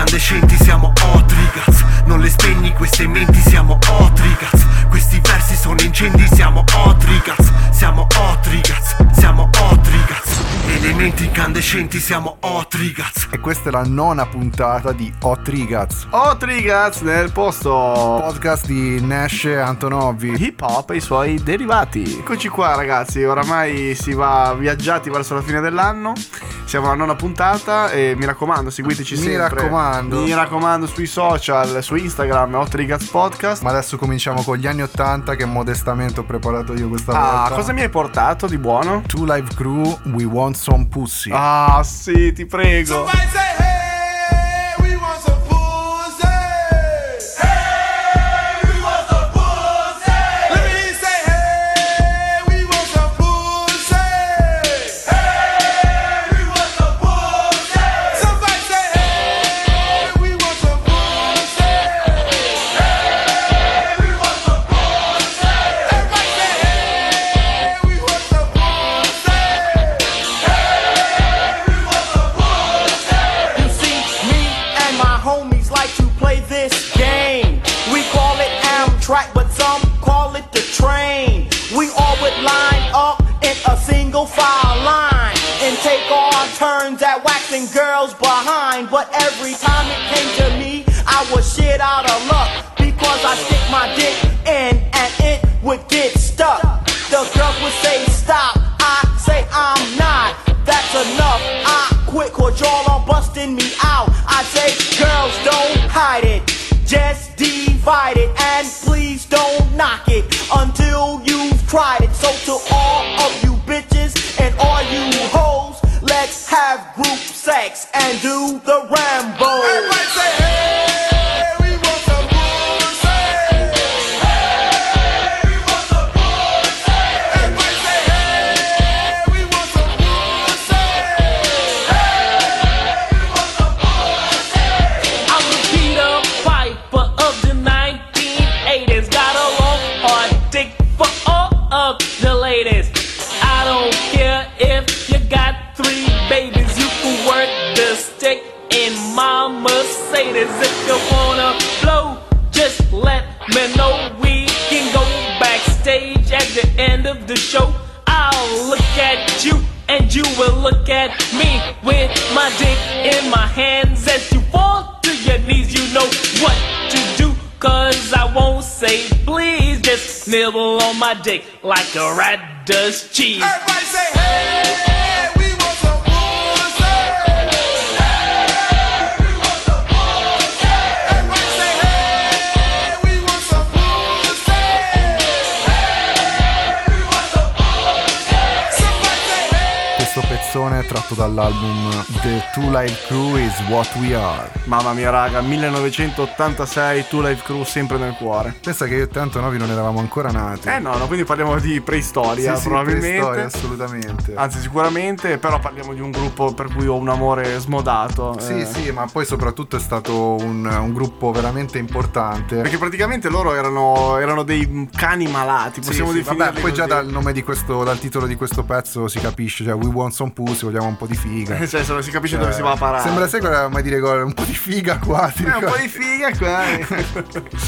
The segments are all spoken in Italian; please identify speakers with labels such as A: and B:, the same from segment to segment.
A: incandescenti siamo hot ragazzi Non le spegni queste menti siamo hot ragazzi Questi versi sono incendi siamo hot ragazzi Siamo hot ragazzi Siamo hot ragazzi Elementi incandescenti siamo hot ragazzi
B: E questa è la nona puntata di Hot Rigaz,
C: Oh Trigaz nel posto
B: podcast di Nash Antonovi.
C: hip hop e i suoi derivati. Eccoci qua ragazzi, oramai si va viaggiati verso la fine dell'anno. Siamo alla nona puntata e mi raccomando, seguiteci
B: Mi
C: sempre.
B: raccomando.
C: Mi raccomando sui social, su Instagram, Hot Trigaz Podcast.
B: Ma adesso cominciamo con gli anni 80 che modestamente ho preparato io questa
C: Ah,
B: volta.
C: cosa mi hai portato di buono?
B: Two Live Crew, We Want Some Pussy.
C: Ah, sì, ti prego.
D: Somebody say, hey,
E: dick
F: like a rat does cheese.
B: Two Live Crew is What We Are.
C: Mamma mia raga, 1986, tu Live Crew sempre nel cuore.
B: Pensa che io e te Antonovi non eravamo ancora nati.
C: Eh no, no, quindi parliamo di preistoria
B: Sì, sì,
C: probabilmente.
B: preistoria, assolutamente.
C: Anzi, sicuramente, però parliamo di un gruppo per cui ho un amore smodato.
B: Sì,
C: eh.
B: sì, ma poi soprattutto è stato un, un gruppo veramente importante.
C: Perché praticamente loro erano, erano dei cani malati,
B: Sì,
C: possiamo
B: sì,
C: definirli
B: vabbè, poi già
C: così.
B: dal nome di questo, dal titolo di questo pezzo si capisce, cioè We Want Some Pussy, vogliamo un po' di figa.
C: Cioè, se non si capisce dove si va a parare.
B: Sembra sai cosa mai dire gol, un po' di figa qua.
C: Eh, un po' di figa qua. eh.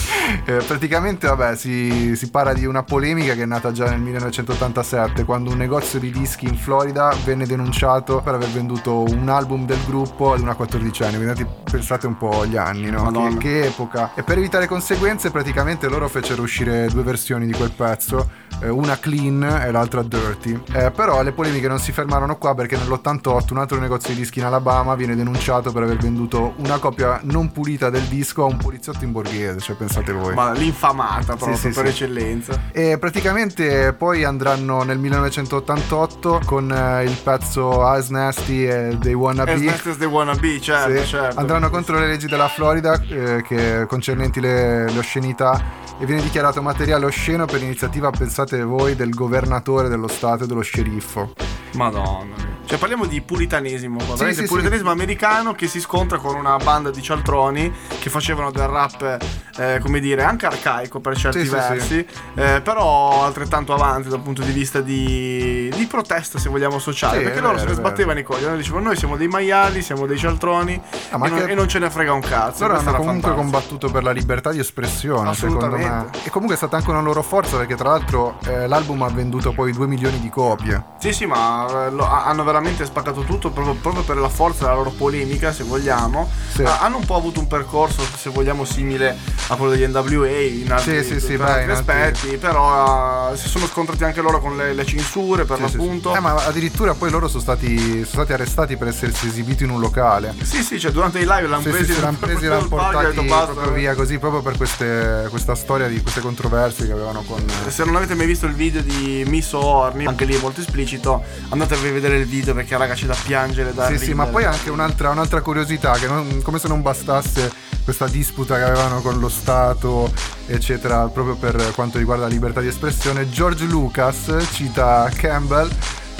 B: Eh, praticamente, vabbè, si, si parla di una polemica che è nata già nel 1987, quando un negozio di dischi in Florida venne denunciato per aver venduto un album del gruppo ad una 14enne. Quindi pensate un po' agli anni, no? Che, che epoca. E per evitare conseguenze, praticamente loro fecero uscire due versioni di quel pezzo, una clean e l'altra dirty. Eh, però le polemiche non si fermarono qua perché nell'88 un altro negozio di dischi in Alabama viene denunciato per aver venduto una copia non pulita del disco a un poliziotto in borghese, cioè pensate voi.
C: Ma l'infamata proprio
B: sì,
C: per
B: sì.
C: eccellenza.
B: E praticamente poi andranno nel 1988 con eh, il pezzo As Nasty e They Wanna
C: As
B: Be.
C: Nasty as they wanna be, certo,
B: Sì,
C: certo.
B: andranno contro le leggi della Florida eh, che, concernenti le, le oscenità e viene dichiarato materiale osceno per iniziativa, pensate voi, del governatore dello stato e dello sceriffo.
C: Madonna. Cioè parliamo di puritanesimo,
B: Sì,
C: veramente
B: sì,
C: puritanesimo americano che si scontra con una banda di cialtroni che facevano del rap, eh, come dire, anche arcaico per certi
B: Sì, sì,
C: versi, eh, però altrettanto avanti dal punto di vista di, di protesta, se vogliamo, sociale.
B: Sì,
C: perché loro
B: vero,
C: se ne sbattevano i coglioni, dicevano noi siamo dei maiali, siamo dei cialtroni
B: Ah, ma
C: e, non, e non ce ne frega un cazzo.
B: Loro hanno comunque
C: fantastico.
B: combattuto per la libertà di espressione, secondo me.
C: Assolutamente.
B: E comunque è stata anche una loro forza perché tra l'altro eh, l'album ha venduto poi 2 milioni di copie.
C: Sì, sì, ma eh, lo- ha- hanno veramente spaccato tutto proprio, proprio per la forza della loro polemica, se vogliamo.
B: Sì.
C: Ha- hanno un po' avuto un percorso, se vogliamo, simile a quello degli NWA in altri,
B: Sì, sì,
C: per altri
B: in altri-
C: aspetti, però eh, si sono scontrati anche loro con le, le censure, per l'appunto.
B: Eh, ma addirittura poi loro sono stati, sono stati arrestati per essersi esibiti in un locale.
C: Sì, sì, cioè durante i live l'hanno presi,
B: sì, l'hanno presi l'hanno portati proprio via così, proprio per queste- questa storia di queste controversie che avevano con...
C: Se non avete mai visto il video di Miss Orni, anche lì è molto esplicito, andatevi a vedere il video perché raga c'è da piangere, da
B: Sì, sì, ma
C: ridere.
B: poi anche un'altra, un'altra curiosità, che non- come se non bastasse questa disputa che avevano con lo Stato, eccetera, proprio per quanto riguarda la libertà di espressione, George Lucas cita Campbell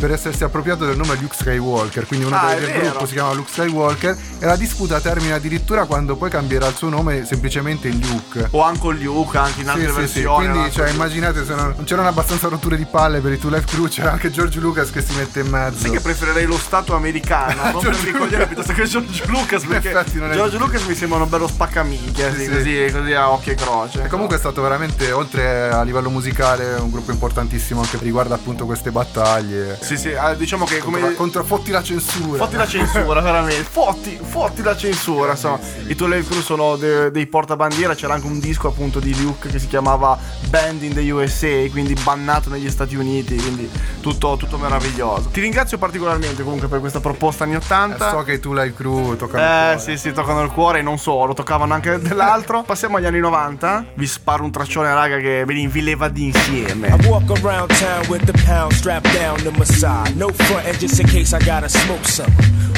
B: per essersi appropriato del nome Luke Skywalker, quindi uno
C: Ah,
B: del gruppo si chiama Luke Skywalker e la disputa termina addirittura quando poi cambierà il suo nome semplicemente in Luke.
C: O anche Luke, anche in altre
B: Sì, sì, sì,
C: versioni.
B: quindi cioè, immaginate se non, non c'erano abbastanza rotture di palle per i Two Life Crew, c'era anche George Lucas che si mette in mezzo.
C: Sai che preferirei lo Stato americano, non per ricogliere piuttosto che George Lucas, perché
B: effetti non è-
C: George Lucas mi sembra un bello spaccaminchia, sì,
B: sì.
C: Così, così a occhio e croce.
B: E comunque è stato veramente, oltre a livello musicale, un gruppo importantissimo anche per riguarda appunto queste battaglie.
C: Sì, sì, ah, diciamo che
B: Contro,
C: come...
B: contro fotti la censura.
C: Fotti la censura, veramente. Fotti, fotti la censura. Insomma, i Two Live Crew sono de- dei portabandiera. C'era anche un disco appunto di Luke che si chiamava Band in the USA, quindi bannato negli Stati Uniti. Quindi tutto, tutto meraviglioso. Ti ringrazio particolarmente comunque per questa proposta anni
B: Eh,
C: 80.
B: so che i Life Crew toccano il
C: Eh
B: cuore.
C: sì sì toccano il cuore e non solo toccavano anche dell'altro Passiamo agli anni 90 Vi sparo un traccione raga che ve li invileva di insieme
G: I walk around town with the pound strapped down to my side. No frontin' just in case I gotta smoke some.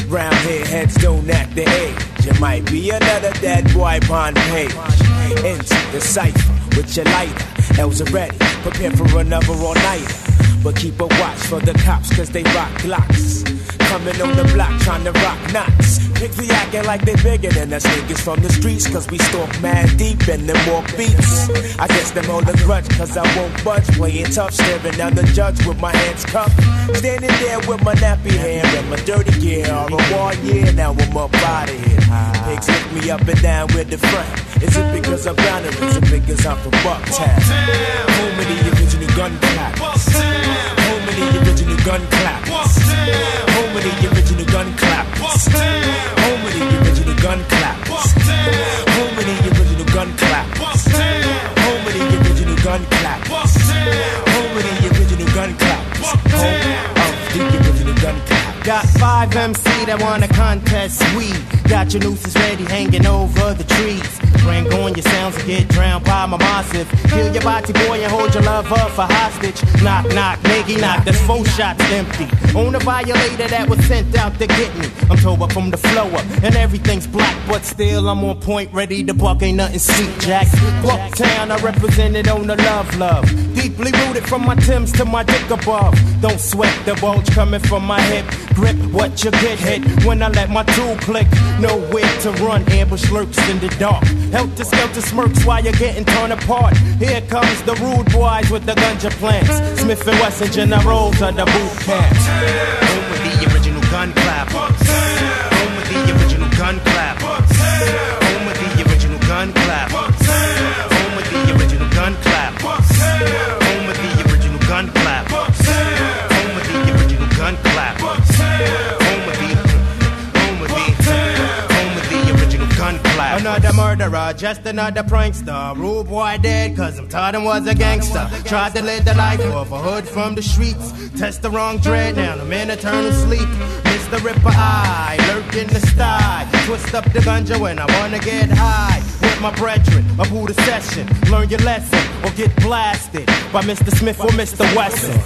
G: Round here, heads don't act the age. It might be another dead boy on page. Into the cipher with your lighter. L's ready, prepare for another all nighter. But keep a watch for the cops, cause they rock glocks. Coming on the block trying to rock knots. Pigs be acting like they bigger than us niggas from the streets, cause we stalk mad deep and them walk beats. I guess them hold a grudge, cause I won't budge. Playing tough, staring down the judge with my hands cupped. Standing there with my nappy hair and my dirty gear. All a war yeah, now I'm up out of here. Pigs lift me up and down with the front. Is it because I'm bound or is it because I'm from Bucktown? Home of the original gun clappers. Of the original gun clappers. Home of the original gun clappers. Home of the original gun clappers. Home of the original gun clappers. Home of the original gun clappers. Home of the original gun clappers. Home of the original gun clappers.
H: Got five MC that wanna contest sweet. Got your nooses ready hanging over the trees. Bring on your sounds and get drowned by my massive. Kill your body boy and hold your lover for hostage. Knock, knock, nigga, knock. That's four shots empty. On a violator that was sent out to get me. I'm told up from the flow up and everything's black, but still I'm on point, ready to buck. Ain't nothing sweet, Jack. Bucktown, I represented on the love, love. Deeply rooted from my Timbs to my dick above. Don't sweat the bulge coming from my hip. Grip what you get hit when I let my tool click. Nowhere to run, ambush lurks in the dark. Help Helter skelter smirks while you're getting torn apart. Here comes the rude boys with the gunja plants. Smith and Wesson generals of the boot camps. Home with the original gun clappers. Murderer, just another prankster. Rude boy dead, cause I'm taught him was a gangster. Tried to live the life of a hood from the streets. Test the wrong dread, now I'm in eternal sleep. Mr. Ripper Eye, lurk in the sty. Twist up the ganja when I wanna get high. With my brethren, a Buddha session. Learn your lesson or get blasted by Mr. Smith or Mr. Wesson.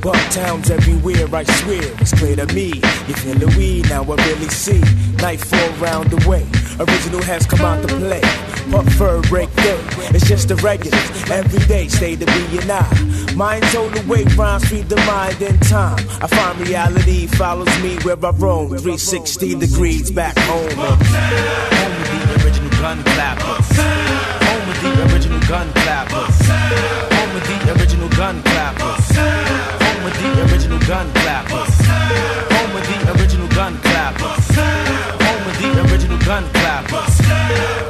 G: Bucktown's everywhere, I swear. It's clear to me. You feel the weed, now I really see. Nightfall round the way.
I: Original has come out to play. Puff fur break through. It's just the regulars. Every day stay to be and I. Mind told the way rhymes feed the mind in time. I find reality follows me where I roam. 360 degrees back home. Home of the original gun clappers. Home of the original gun clappers. Home of the original gun clappers. Home of the original gun clappers. Home of the original gun clappers. Original gun clappers.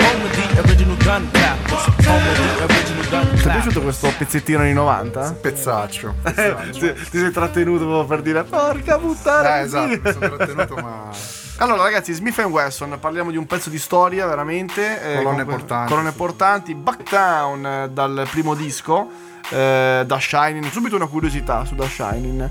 I: Home of the original gun clappers. Home of the original gun
C: Ti è piaciuto questo pezzettino anni 90?
B: Pezzaccio.
C: ti,
B: pezzaccio.
C: ti sei trattenuto proprio per dire porca puttana.
B: Eh, esatto, mi sono trattenuto, ma.
C: Allora ragazzi, Smith Wesson, parliamo di un pezzo di storia veramente. eh,
B: Colonne portanti.
C: Colonne portanti. Bucktown eh, dal primo disco, eh, da Shining. Subito una curiosità su Da Shining.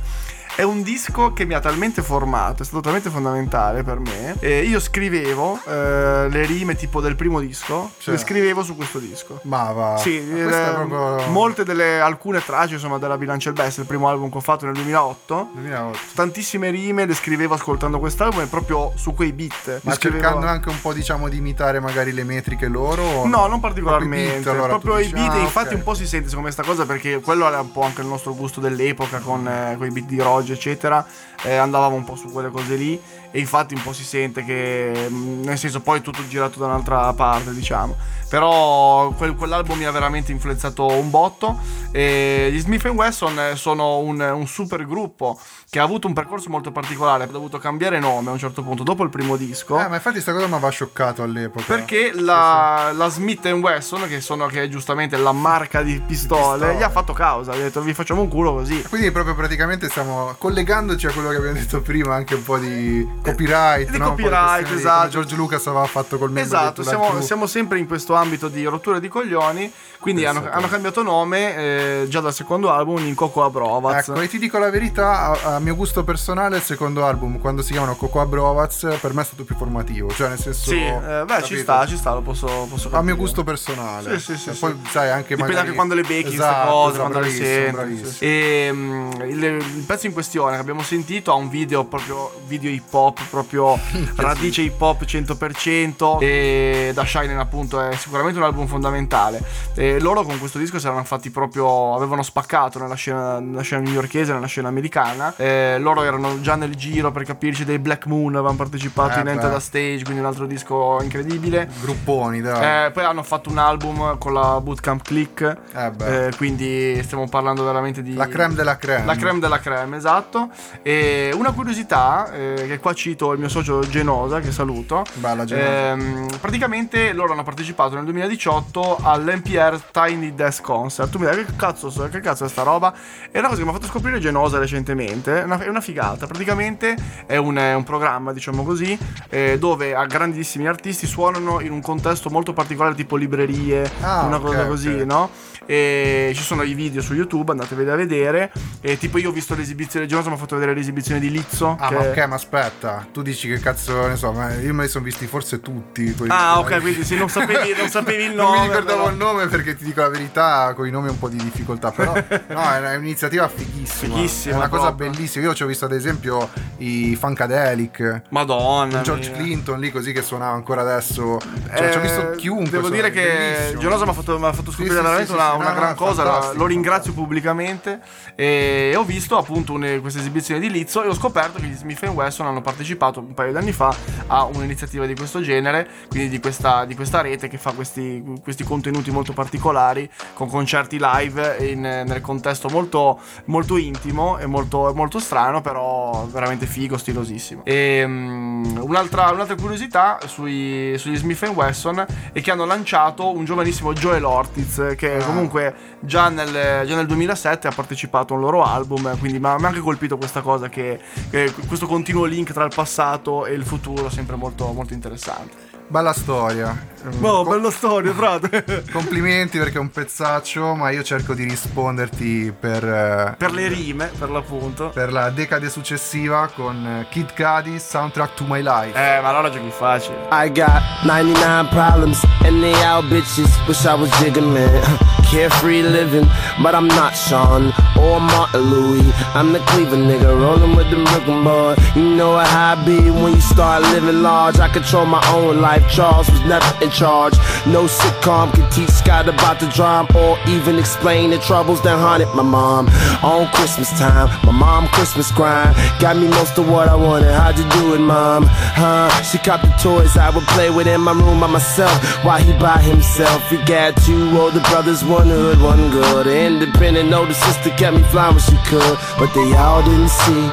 C: È un disco che mi ha talmente formato, è stato talmente fondamentale per me. E io scrivevo eh, le rime tipo del primo disco,
B: Cioè.
C: le scrivevo su questo disco.
B: Ma va.
C: Sì,
B: Ma è
C: eh,
B: proprio.
C: molte delle alcune tracce insomma della Bilancia il Best, il primo album che ho fatto nel 2008.
B: 2008.
C: Tantissime rime le scrivevo ascoltando quest'album e proprio su quei beat.
B: Ma
C: Le scrivevo-
B: cercando anche un po', diciamo, di imitare magari le metriche loro?
C: No, non
B: Proprio
C: particolarmente.
B: beat, allora,
C: proprio i beat,
B: ah,
C: infatti
B: ok.
C: un po' si sente secondo me sta cosa perché quello era un po' anche il nostro gusto dell'epoca con eh, quei beat di Roger, eccetera. Eh, andavamo un po' su quelle cose lì e infatti un po' si sente che mh, nel senso poi è tutto girato da un'altra parte, diciamo. Però quel- quell'album mi ha veramente influenzato un botto. E gli Smith Wesson eh, sono un, un super gruppo che ha avuto un percorso molto particolare. Ha dovuto cambiare nome a un certo punto dopo il primo disco.
B: Eh, ma infatti sta cosa mi aveva scioccato all'epoca.
C: Perché la, la Smith Wesson, che, sono, che è giustamente la marca di pistole,
B: Pistole.
C: gli ha fatto causa. Ha detto vi facciamo un culo così.
B: Quindi proprio praticamente stiamo collegandoci a quello che abbiamo detto prima, anche un po' di copyright.
C: Di
B: no?
C: Copyright,
B: di
C: esatto.
B: come George Lucas aveva fatto col membro
C: Esatto,
B: di
C: siamo, siamo sempre in questo ambito di rotture di coglioni. Quindi hanno, hanno cambiato nome eh, già dal secondo album in Cocoa Brovaz.
B: Ecco, e ti dico la verità, a, a mio gusto personale, il secondo album, quando si chiamano Cocoa Brovaz, per me è stato più formativo. Cioè, nel senso.
C: Sì, eh, beh, ci sta, ci sta, lo posso, posso
B: A
C: capire.
B: mio gusto personale.
C: Sì, sì, sì,
B: E
C: sì.
B: Poi, sai, anche
C: Dipende
B: magari...
C: anche quando le becchi queste
B: Esatto,
C: cose,
B: esatto,
C: quando le senti.
B: bravissimo.
C: E mm, il, il pezzo in questione che abbiamo sentito ha un video proprio video hip hop, proprio radice hip hop 100% e da Shining appunto è sicuramente un album fondamentale. E loro con questo disco si erano fatti proprio avevano spaccato nella scena, nella scena newyorkese, nella scena americana. E loro erano già nel giro per capirci dei Black Moon, avevano partecipato
B: Eh,
C: in Enter the Stage, quindi un altro disco incredibile.
B: Grupponi, dai.
C: Eh, poi hanno fatto un album con la Bootcamp Click.
B: Eh,
C: eh, quindi stiamo parlando veramente di.
B: La creme della creme.
C: La creme della creme, esatto. E una curiosità, eh, che qua cito il mio socio Genosa, che saluto.
B: Bella Genosa.
C: Ehm, praticamente loro hanno partecipato nel 2018 all'NPR Tiny Desk Concert. Tu mi dai che cazzo, che cazzo è sta roba? È una cosa che mi ha fatto scoprire Genosa recentemente. È una, è una figata. Praticamente è un, è un programma, diciamo così, eh, dove a grandissimi artisti suonano in un contesto molto particolare, tipo librerie,
B: Ah,
C: una
B: ok,
C: cosa così,
B: ok.
C: no? E ci sono i video su YouTube, andateveli a vedere. E tipo io ho visto l'esibizione di Genosa, mi ha fatto vedere l'esibizione di Lizzo.
B: Ah,
C: che-
B: ma ok, ma aspetta, tu dici che cazzo ne so, ma io me li sono visti forse tutti.
C: Ah, ok, quindi se non sapevi, non sapevi il
B: Non
C: nome.
B: mi ricordavo
C: però-
B: il nome perché ti dico la verità, con i nomi ho un po' di difficoltà, però no, è un'iniziativa fighissima.
C: Fighissima,
B: È una cosa
C: proprio.
B: bellissima. Io ci ho visto ad esempio i Funkadelic.
C: Madonna.
B: George
C: mia.
B: Clinton lì così che suonava ancora adesso. Cioè, ci ho visto
C: Eh,
B: chiunque.
C: Devo dire che. Genosa mi ha fatto, fatto scoprire
B: sì,
C: veramente
B: sì,
C: una,
B: sì,
C: una
B: no,
C: gran
B: no,
C: cosa. la- lo ringrazio pubblicamente. E ho visto appunto un- questa esibizione di Lizzo e ho scoperto che gli Smith Wesson hanno partecipato un paio di anni fa a un'iniziativa di questo genere, quindi di questa, di questa rete che fa questi, questi contenuti molto particolari con concerti live in- nel contesto molto, molto intimo e molto, molto strano, però veramente figo, stilosissimo. E mm, un'altra, un'altra curiosità sui- sugli Smith Wesson è che hanno lanciato un giovanissimo Joel Ortiz che
B: Ah.
C: comunque già nel, già nel 2007 ha partecipato a un loro album, quindi mi ha mi ha anche colpito questa cosa che, che questo continuo link tra passato e il futuro sempre molto, molto interessante.
B: Bella storia.
C: Oh,
B: Co-
C: bella storia, frate.
B: Complimenti perché è un pezzaccio, ma io cerco di risponderti per, eh,
C: per le rime, per l'appunto.
B: per la decade successiva con eh, Kid Cudi, Soundtrack to My Life.
C: Eh, ma allora giochi facile.
J: I got 99 problems and they all bitches. Wish I was jigger, man.
I: carefree living, but I'm not Sean or Martin Louis. I'm the Cleveland nigga, rolling with the Brooklyn boy. You know how I be when you start living large. I control my own life. Charles was never in charge. No sitcom can teach Scott about the drama or even explain the troubles that haunted my mom. On Christmas time, my mom Christmas grind got me most of what I wanted. How'd you do it, mom? Huh? She caught the toys I would play with in my room by myself while he by himself. He got two older brothers, one hood, one good. An independent older sister kept me flying when she could, but they all didn't see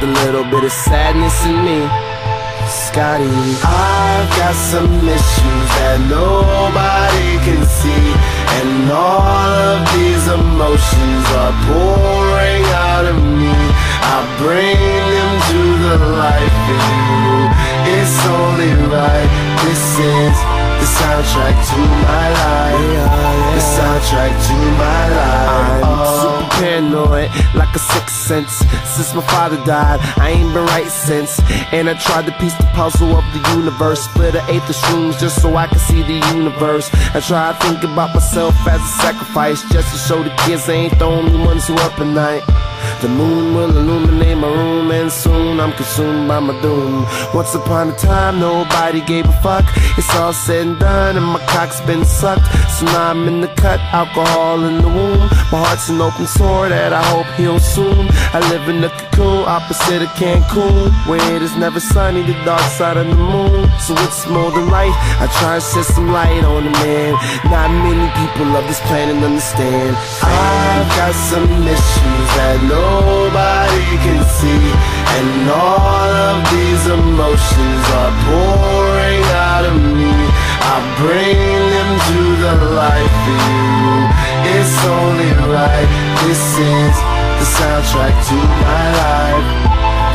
I: the little bit of sadness in me. Scotty, I've got some issues that nobody can see, and all of these emotions are pouring out of me. I bring them to the life in you. It's only right. This is soundtrack to my life. The soundtrack to my life. I'm super paranoid, like a sixth sense. Since my father died, I ain't been right since. And I tried to piece the puzzle of the universe. Split an eighth of shrooms just so I could see the universe. I try to think about myself as a sacrifice, just to show the kids they ain't the only ones who up at night. The moon will illuminate my room, and soon I'm consumed by my doom. Once upon a time, nobody gave a fuck. It's all said and done, and my cock's been sucked. So now I'm in the cut, alcohol in the womb. My heart's an open sore that I hope heals soon. I live in a cocoon opposite of Cancun, where it is never sunny, the dark side of the moon. So it's more than life. I try to set some light on the man. Not many people of this planet understand. I've got some issues that nobody can see, and all of these emotions are pouring out of me. I bring them to the life in you. It's only right. This is the soundtrack to my life.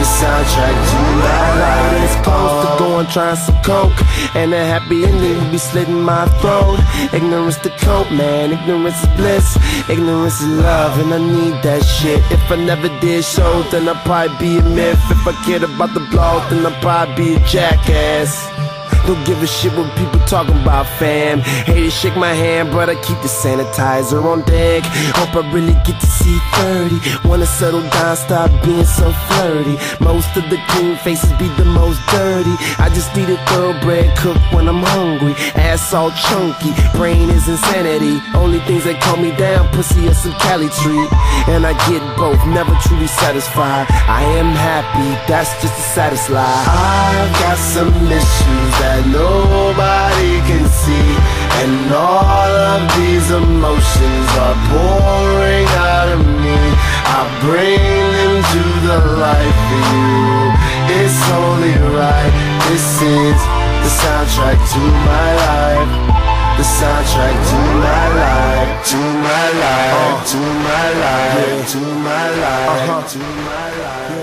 I: The soundtrack to my life. It's close to going trying some coke, and a happy ending be slitting my throat. Ignorance the cope, man. Ignorance is bliss. Ignorance is love, and I need that shit. If I never did shows, then I'd probably be a myth. If I cared about the blog, then I'd probably be a jackass. Don't give a shit what people talking about, fam. To shake my hand, but I keep the sanitizer on deck. Hope I really get to see 30. Wanna settle down, stop being so flirty. Most of the clean faces be the most dirty. I just need a thoroughbred cook when I'm hungry. Ass all chunky, brain is insanity. Only things that calm me down, pussy or some Cali treat. And I get both, never truly satisfied. I am happy, that's just a satisfied. I've got some issues that nobody can see. And all of these emotions are pouring out of me. I bring them to the light for you. It's only right. This is the soundtrack to my life. The soundtrack to my life, to my life, to my life, to my life, to my life. Uh-huh.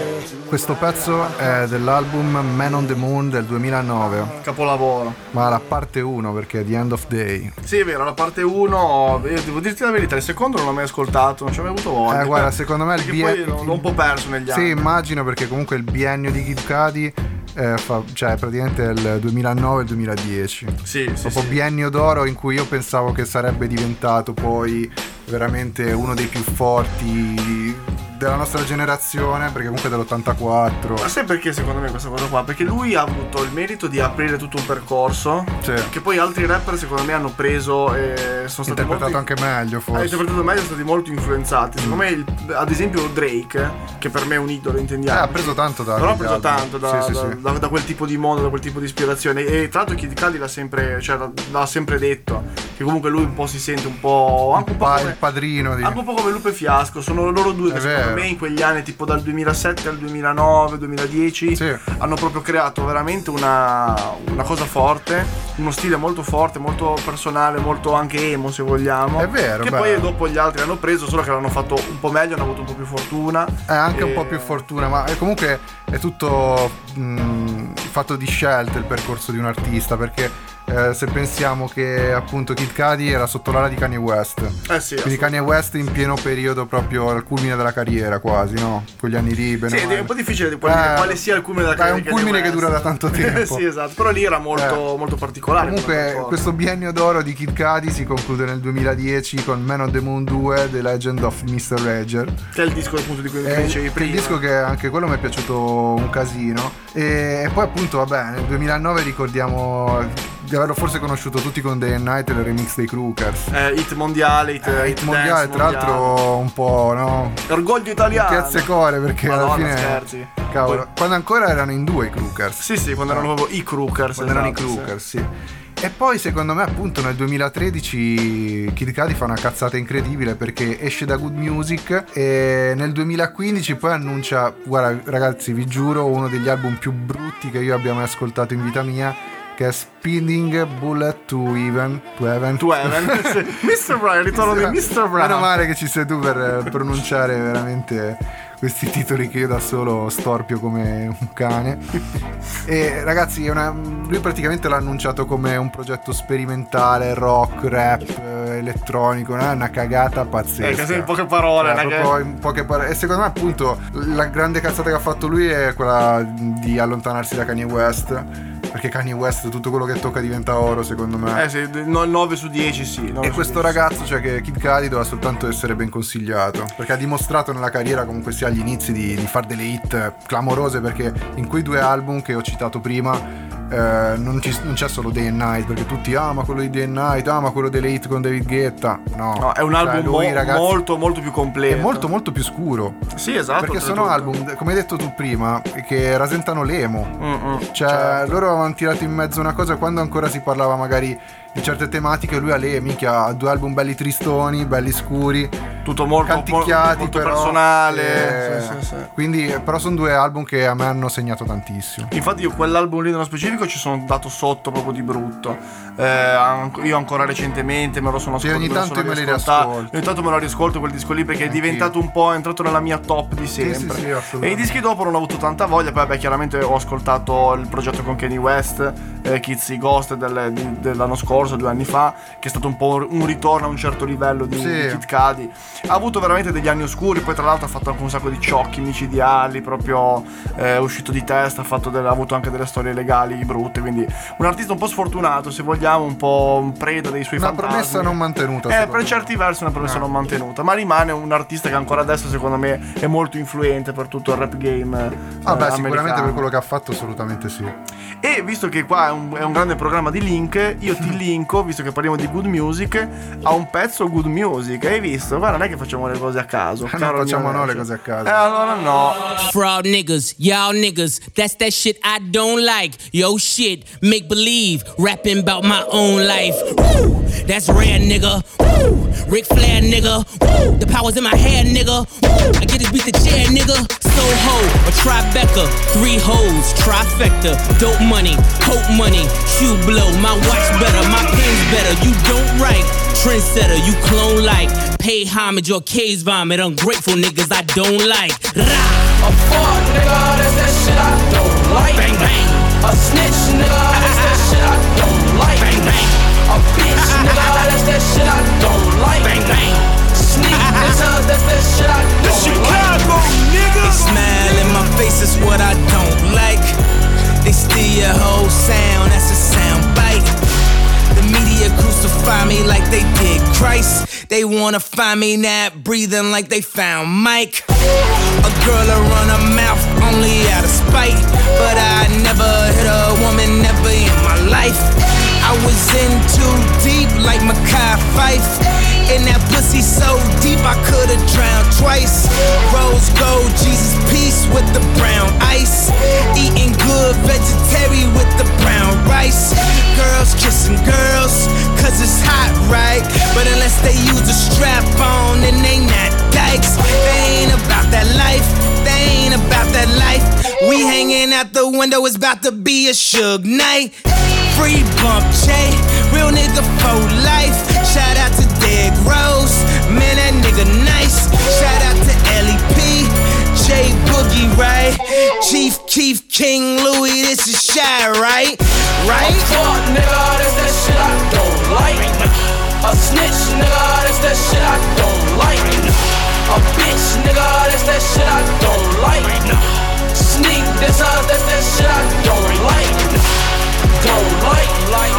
B: Questo pezzo è dell'album Man on the Moon del 2009,
C: Capolavoro.
B: ma la parte 1 perché è The End of Day.
C: Sì, è vero, la parte 1, io devo dirti la verità, il secondo non l'ho mai ascoltato, non ci ho mai avuto voglia.
B: Eh, guarda, secondo me il
C: Perché
B: bie-
C: poi l'ho, un po' perso negli
B: Sì,
C: anni.
B: immagino perché comunque il biennio di Kid Cudi eh, fa, cioè praticamente il 2009 e il 2010.
C: Sì, sì,
B: Proprio
C: sì.
B: biennio d'oro in cui io pensavo che sarebbe diventato poi veramente uno dei più forti della nostra generazione, perché comunque è dell'84.
C: Ma sai perché secondo me questa cosa qua? Perché lui ha avuto il merito di aprire tutto un percorso
B: Sì.
C: che poi altri rapper secondo me hanno preso e sono stati
B: Interpretato
C: molto...
B: anche meglio
C: Ha
B: forse.
C: interpretato meglio, sono stati molto influenzati. Secondo me, il- ad esempio, Drake, che per me è un idolo,
B: Eh,
C: intendiamo.
B: ha preso tanto da
C: Però ha preso tanto da,
B: Sì,
C: da-
B: sì.
C: da- da quel tipo di mondo, da quel tipo di ispirazione. E tra l'altro Kid Cudi l'ha sempre, cioè, l'ha- sempre detto. Che comunque lui un po' si sente un po'. Anche un po'
B: Pa-
C: come,
B: il padrino di...
C: anche un po' come Lupe Fiasco. Sono loro due che
B: È
C: secondo
B: vero.
C: Me in quegli anni, tipo dal 2007 al 2009, 2010,
B: Sì.
C: hanno proprio creato veramente una, una cosa forte. Uno stile molto forte, molto personale, molto anche emo se vogliamo.
B: È vero,
C: Che
B: beh.
C: poi dopo gli altri hanno preso, solo che l'hanno fatto un po' meglio, hanno avuto un po' più fortuna.
B: È anche un
C: E-
B: po' più fortuna, ma comunque è tutto mh, fatto di scelte il percorso di un artista, perché eh, se pensiamo che appunto Kid Cudi era sotto l'ala di Kanye West.
C: Eh sì,
B: Quindi Kanye West in pieno periodo proprio al culmine della carriera quasi, no? Quegli anni lì, bene
C: Sì, è un po' difficile di
B: Eh,
C: quale sia il culmine della
B: È un
C: carriera
B: culmine che dura da tanto tempo.
C: sì, esatto. Però lì era molto,
B: Eh.
C: molto particolare.
B: Comunque questo biennio d'oro di Kid Cudi si conclude nel 2010 con Man on the Moon 2 The Legend of Mr. Rager.
C: Che è il disco appunto di cui
B: È
C: dicevi
B: il
C: prima.
B: disco che anche quello mi è piaciuto un casino. E, e poi appunto vabbè nel 2009 ricordiamo di averlo forse conosciuto tutti con Day and Night e il remix dei Crookers.
C: Eh, hit mondiale, hit,
B: Hit
C: hit
B: mondiale, tra l'altro un po', no?
C: Orgoglio italiano.
B: Piazze core perché alla
C: Madonna,
B: fine.
C: scherzi.
B: Cavolo,
C: Poi-
B: quando ancora erano in due i Crookers.
C: Sì, sì, quando erano proprio i Crookers.
B: Quando erano i
C: esatto, sì.
B: Crookers, sì. E poi secondo me appunto nel 2013 Kid Cudi fa una cazzata incredibile perché esce da Good Music e nel 2015 poi annuncia, guarda ragazzi vi giuro, uno degli album più brutti che io abbia mai ascoltato in vita mia che è Speeding Bullet to Even. To Heaven.
C: To Heaven. Mr. Brown, il ritorno di Mr. Brown.
B: Meno male che ci sei tu per eh, pronunciare veramente questi titoli che io da solo storpio come un cane. E ragazzi, una- lui praticamente l'ha annunciato come un progetto sperimentale, rock, rap, eh, elettronico, è una cagata pazzesca.
C: Eh, in poche parole, è che-
B: in poche parole. E secondo me, appunto, la grande cazzata che ha fatto lui è quella di allontanarsi da Kanye West. Perché Kanye West, tutto quello che tocca diventa oro, secondo me.
C: Eh sì, no, 9 su 10 sì. 9
B: E questo
C: 10.
B: ragazzo, cioè che Kid Cudi doveva soltanto essere ben consigliato. Perché ha dimostrato nella carriera, comunque sia agli inizi, di, di fare delle hit clamorose. Perché in quei due album che ho citato prima. Eh, non, ci- non c'è solo Day and Night perché tutti ah ma quello di Day and Night ah ma quello delle hit con David Guetta no,
C: No, è un
B: Cioè,
C: album
B: lui,
C: mo-
B: ragazzi,
C: molto, molto più completo.
B: è molto molto più scuro
C: Sì, esatto.
B: perché sono
C: oltretutto.
B: album come hai detto tu prima che rasentano l'emo
C: Mm-mm,
B: cioè,
C: certo.
B: loro avevano tirato in mezzo una cosa quando ancora si parlava magari di certe tematiche. Lui ha le minchia, ha due album belli tristoni, belli scuri,
C: Tutto molto,
B: canticchiati,
C: molto
B: però,
C: personale.
B: eh,
C: Sì, sì, sì.
B: Quindi, però, sono due album che a me hanno segnato tantissimo.
C: Infatti io quell'album lì nello specifico ci sono dato sotto proprio di brutto. Eh, an- io ancora recentemente me lo sono
B: Sì,
C: ascoltato.
B: ogni
C: me
B: tanto
C: sono
B: me li riascolto.
C: Ogni tanto me lo riascolto quel disco lì perché è
B: Anch'io.
C: diventato un po', è entrato nella mia top di
B: Sì,
C: sempre.
B: sì, sì,
C: e
B: assolutamente.
C: i dischi dopo non ho avuto tanta voglia, poi vabbè chiaramente ho ascoltato il progetto con Kanye West, eh, Kids Ghost del- di- dell'anno scorso, due anni fa, che è stato un po' un ritorno a un certo livello di,
B: Sì.
C: di Kid Cudi. Ha avuto veramente degli anni oscuri, poi tra l'altro ha fatto anche un sacco di ciocchi micidiali, proprio eh, uscito di testa, ha, fatto delle- ha avuto anche delle storie legali brutte, quindi un artista un po' sfortunato, se vogliamo, un po' un preda dei suoi
B: Una
C: fantasmi.
B: promessa non mantenuta.
C: Eh, per
B: me.
C: certi versi una promessa
B: Ah.
C: non mantenuta, ma rimane un artista che ancora adesso secondo me è molto influente per tutto il rap game. eh,
B: Ah, beh, sicuramente per quello che ha fatto, assolutamente sì.
C: E visto che qua è un, è un grande programma di link, io ti linko, visto che parliamo di good music, a un pezzo good music. Hai visto? Guarda, non è che facciamo le cose a caso.
B: Eh, no,
C: caro
B: facciamo no le cose a caso.
C: Eh, allora no.
K: Fraud niggas, y'all niggas, that's that shit I don't like. Yo shit, make believe, rapping about my own life. Woo, that's rare nigga. Woo, Ric Flair nigga. Woo, the power's in my hair nigga. Woo, I get this beat the chair nigga. Soho, a Tribeca, three hoes, trifecta, dope money, hope money, shoe blow, my watch better, my pen's better. You don't write, trendsetter, you clone like, pay homage or case vomit, ungrateful niggas I don't like. Rah!
L: A fuck nigga, that's that shit I don't like.
K: Bang bang.
L: A snitch nigga, that's that shit I don't like.
K: Bang bang.
L: A bitch nigga, that's that shit I don't like.
K: Bang bang.
L: Sneak nigga, that's that shit I don't like. nigga.
K: They smile in my face is what I don't like. They steal your whole sound, that's a sound bite. The media crucify me like they did Christ. They wanna find me not breathing like they found Mike. A girl to run her mouth only out of spite. But I never hit a woman, never in my life. I was in too deep like Makai Fife. And that pussy so deep I could've drowned twice. Rose gold, Jesus peace with the brown ice. Eating good vegetarian with the brown rice. Girls kissing girls, cause it's hot, right? But unless they use a strap on, then they not dykes. They ain't about that life, they ain't about that life. We hanging out the window, it's about to be a Suge night. Free bump J, real nigga for life. Shout out to Dead Rose, man, that nigga nice. Shout out to LEP, J Boogie, right? Chief Chief King Louis, this is shy, right? Right?
L: A fuck, nigga, that's that shit I don't like. A snitch, nigga, that's that shit I don't like. A bitch, nigga, that's that shit I don't like. Sneak, that's, all, that's that shit I don't like. Don't like, like,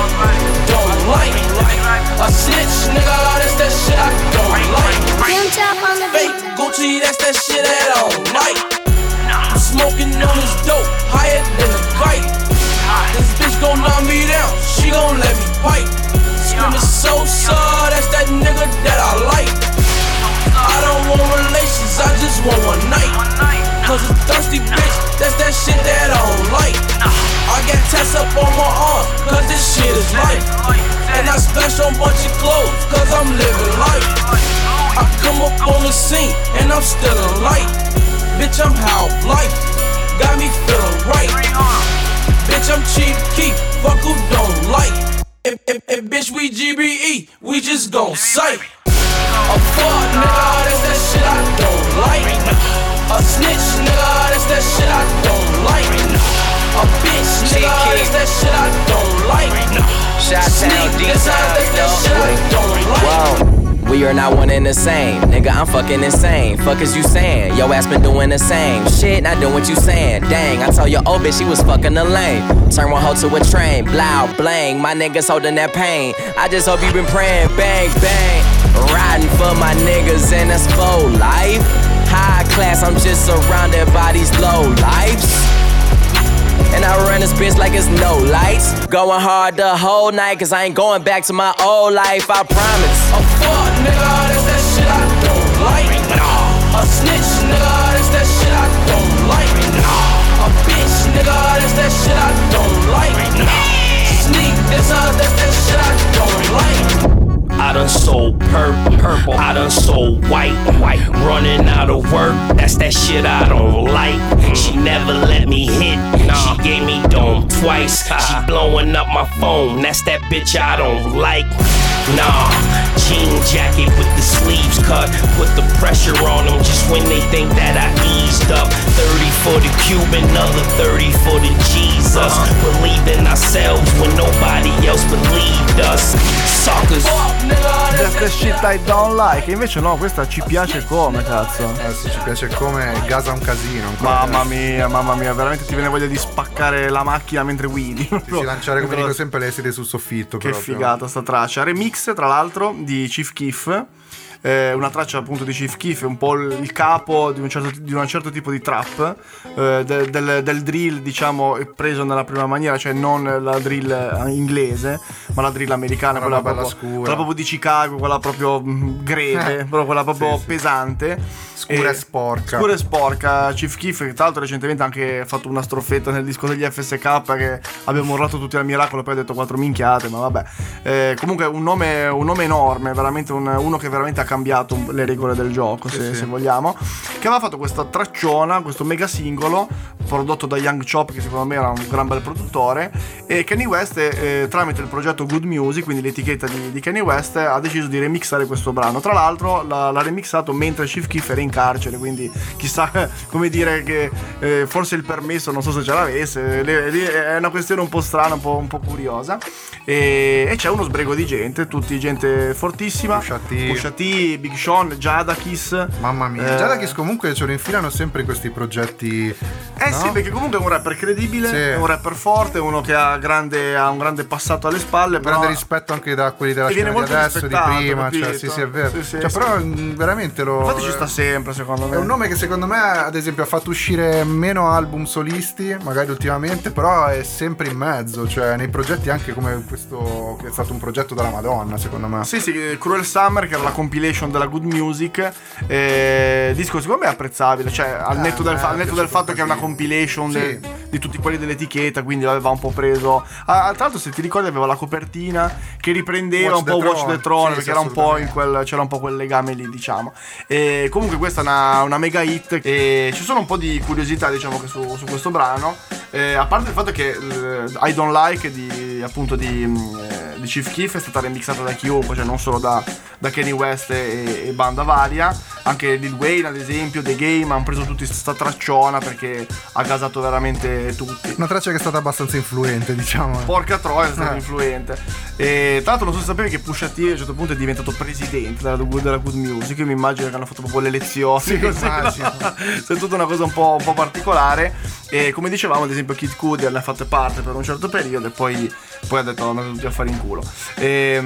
L: don't like, like a snitch, nigga. That's that shit I don't like. Fake Gucci, that's that shit I don't like. I'm Smoking on this dope, higher than a kite. This bitch gon' knock me down, she gon' let me bite. Screaming so sad, that's that nigga that I like. I don't want relations, I just want one night. Cause a thirsty bitch, that's that shit that I don't like. I got tats up on my arm, cause this shit is life. And I splash on bunch of clothes, cause I'm living life. I come up on the scene, and I'm still in light. Bitch, I'm half life. Got me feeling right. Bitch, I'm cheap keep, fuck who don't like. And, and, and bitch, we GBE, we just gon' sight. A fuck nigga, that's that shit I don't like. A snitch nigga, that's that shit I don't like. A bitch nigga, that's that shit I don't like. Sneak that's that shit I don't like.
M: Whoa. We are not one and the same. Nigga, I'm fucking insane. Fuck is you saying? Yo ass been doing the same. Shit, not doing what you saying. Dang, I told your old bitch she was fucking the lane. Turn one hoe to a train. Blow, blang. My niggas holding that pain. I just hope you been praying. Bang, bang. Riding for my niggas and that's full life. High class, I'm just surrounded by these low lives. And I run this bitch like it's no lights. Going hard the whole night, cause I ain't going back to my old life, I promise.
L: A fuck nigga, that's that shit I don't like. A snitch nigga, that's that shit I don't like. A bitch nigga, that's that shit I don't like. Sneak this out, that's that I
J: done sold purple, purple. I done sold white, white. Running out of work, that's that shit I don't like. She never let me hit. She gave me dome twice. She ah. blowing up my phone, that's that bitch I don't like. Nah, jean jacket with the sleeves cut. Put the pressure on them just when they think that I eased up. 30 for the Cuban, another 30 for the Jesus. Believe in ourselves when nobody else believed us. Suckers.
C: The shit I don't like. Invece no, questa ci piace come, cazzo.
B: Eh sì, ci piace come gasa un casino.
C: Mamma mia, mamma mia, veramente ti viene voglia di spaccare la macchina mentre guidi.
B: Di lanciare come dico sempre le sedie sul soffitto.
C: Che
B: proprio.
C: figata sta traccia. Remix, tra l'altro, di Chief Keef. Eh, una traccia appunto di Chief Keef, un po' il capo di un certo, di un certo tipo di trap, eh, del, del- del drill diciamo preso nella prima maniera, cioè non la drill eh, inglese, ma la drill americana,
B: Quella
C: proprio,
B: scura.
C: quella proprio di Chicago, quella proprio mm, greve,
B: Eh.
C: proprio quella proprio
B: Sì,
C: pesante.
B: Scura e sporca.
C: Scura e sporca. Chief Keef, che tra l'altro recentemente ha anche fatto una strofetta nel disco degli FSK che abbiamo urlato tutti al miracolo, poi ha detto quattro minchiate, ma vabbè. Eh, comunque un nome, un nome enorme, veramente un- uno che veramente ha cambiato le regole del gioco, se,
B: sì.
C: se vogliamo. Che aveva fatto questa tracciona, questo mega singolo, prodotto da Young Chop, che secondo me era un gran bel produttore. E Kanye West, eh, tramite il progetto Good Music, quindi l'etichetta di, di Kanye West, ha deciso di remixare questo brano. Tra l'altro l'ha, l'ha remixato mentre Chief Keef era in carcere, quindi chissà come dire che eh, forse il permesso non so se ce l'avesse. Le- lì è una questione un po' strana, un po', un po' curiosa. E, e c'è uno sbrego di gente, tutti gente fortissima.
B: Pusha T.
C: Big Sean, Jadakis.
B: Mamma mia.
C: Eh,
B: Jadakis comunque ce lo infilano sempre in questi progetti.
C: Eh
B: no?
C: sì, perché comunque è un rapper credibile,
B: Sì.
C: è un rapper forte, uno che ha, grande- ha un grande passato alle spalle.
B: grande
C: però-
B: rispetto anche da quelli della scena di adesso, di prima. Cioè,
C: capito?
B: sì, sì, è vero.
C: Sì, sì,
B: Cioè, però mh, veramente lo.
C: Infatti ci sta sempre, secondo me.
B: È un nome che secondo me, ad esempio, ha fatto uscire meno album solisti, magari ultimamente, però è sempre in mezzo, cioè nei progetti anche come questo, che è stato un progetto della Madonna, secondo me.
C: Sì, sì, Cruel Summer, che era la compilation della Good Music. Eh, disco secondo me è apprezzabile. Cioè, al
B: Eh,
C: netto del, fa- al netto del fatto che è una compilation
B: Sì.
C: de- di tutti quelli dell'etichetta, quindi l'aveva un po' preso. Ah, tra l'altro, se ti ricordi, aveva la copertina che riprendeva
B: Watch
C: un po' Watch
B: Throne.
C: the Throne,
B: Sì,
C: perché era un po' in quel, c'era un po' quel legame lì, diciamo. E comunque, questa è una, una mega hit. E ci sono un po' di curiosità, diciamo, che su, su questo brano. Eh, a parte il fatto che eh, I Don't Like di appunto di, mm, eh, di Chief Keef è stata remixata da chiunque, cioè non solo da, da Kanye West e, e banda varia, anche Lil Wayne ad esempio, The Game hanno preso tutti sta tracciona perché ha gasato veramente tutti.
B: Una traccia che è stata abbastanza influente, diciamo.
C: Porca troia, è stato
B: Eh.
C: influente. E tra l'altro non so se sapevi che Pusha T a un certo punto è diventato presidente della, della Good Music. Io mi immagino che hanno fatto proprio le elezioni.
B: Sì,
C: così, no?
B: immagino.
C: è tutta una cosa un po', un po' particolare. E come dicevamo, ad esempio, Kid Cudi ne ha fatte parte per un certo periodo e poi, poi ha detto "Oh, andate tutti a fare in culo. E,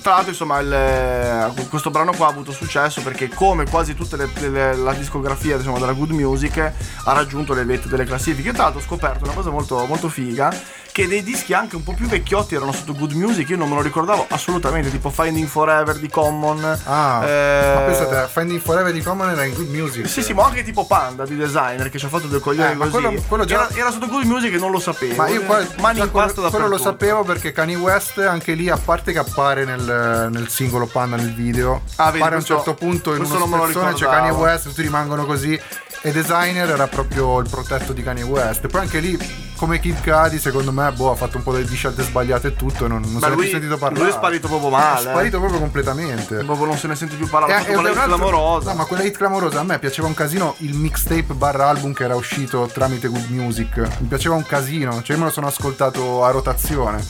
C: tra l'altro, insomma, il- questo brano qua ha avuto successo perché come
N: quasi tutta la discografia diciamo, della Good Music ha raggiunto le vette delle classifiche. Tra l'altro ho scoperto una cosa molto, molto figa, che dei dischi anche un po' più vecchiotti erano sotto Good Music, io non me lo ricordavo assolutamente, tipo Finding Forever di Common.
B: Ah,
N: eh,
B: ma pensate, Finding Forever di Common era in Good Music.
N: Sì, sì, ma anche tipo Panda di designer che ci ha fatto due coglioni
B: Eh,
N: così.
B: quello- quello già-
N: era, era sotto Good Music e non lo sapevo.
B: Ma io qua,
N: Mani in
B: quello,
N: pasto
B: quello lo
N: dappertutto.
B: sapevo perché Kanye West anche lì, a parte che appare nel, nel singolo Panda nel video,
N: Ah, vedi,
B: appare a un
N: questo-
B: certo punto in
N: questo lo
B: spezzone, c'è
N: ricordavo.
B: Kanye West, tutti rimangono così. E Designer era proprio il protetto di Kanye West. Poi anche lì, come Kid Cudi, secondo me, boh, ha fatto un po' di scelte sbagliate e tutto. E non, non se ne è più sentito parlare.
N: lui è sparito proprio male.
B: È sparito proprio completamente.
N: Proprio non se ne sente più parlare.
B: E-
N: Ha fatto
B: e
N: quella
B: altro-
N: clamorosa.
B: No, ma quella hit clamorosa a me piaceva un casino il mixtape barra album che era uscito tramite Good Music. Mi piaceva un casino, cioè io me lo sono ascoltato a rotazione.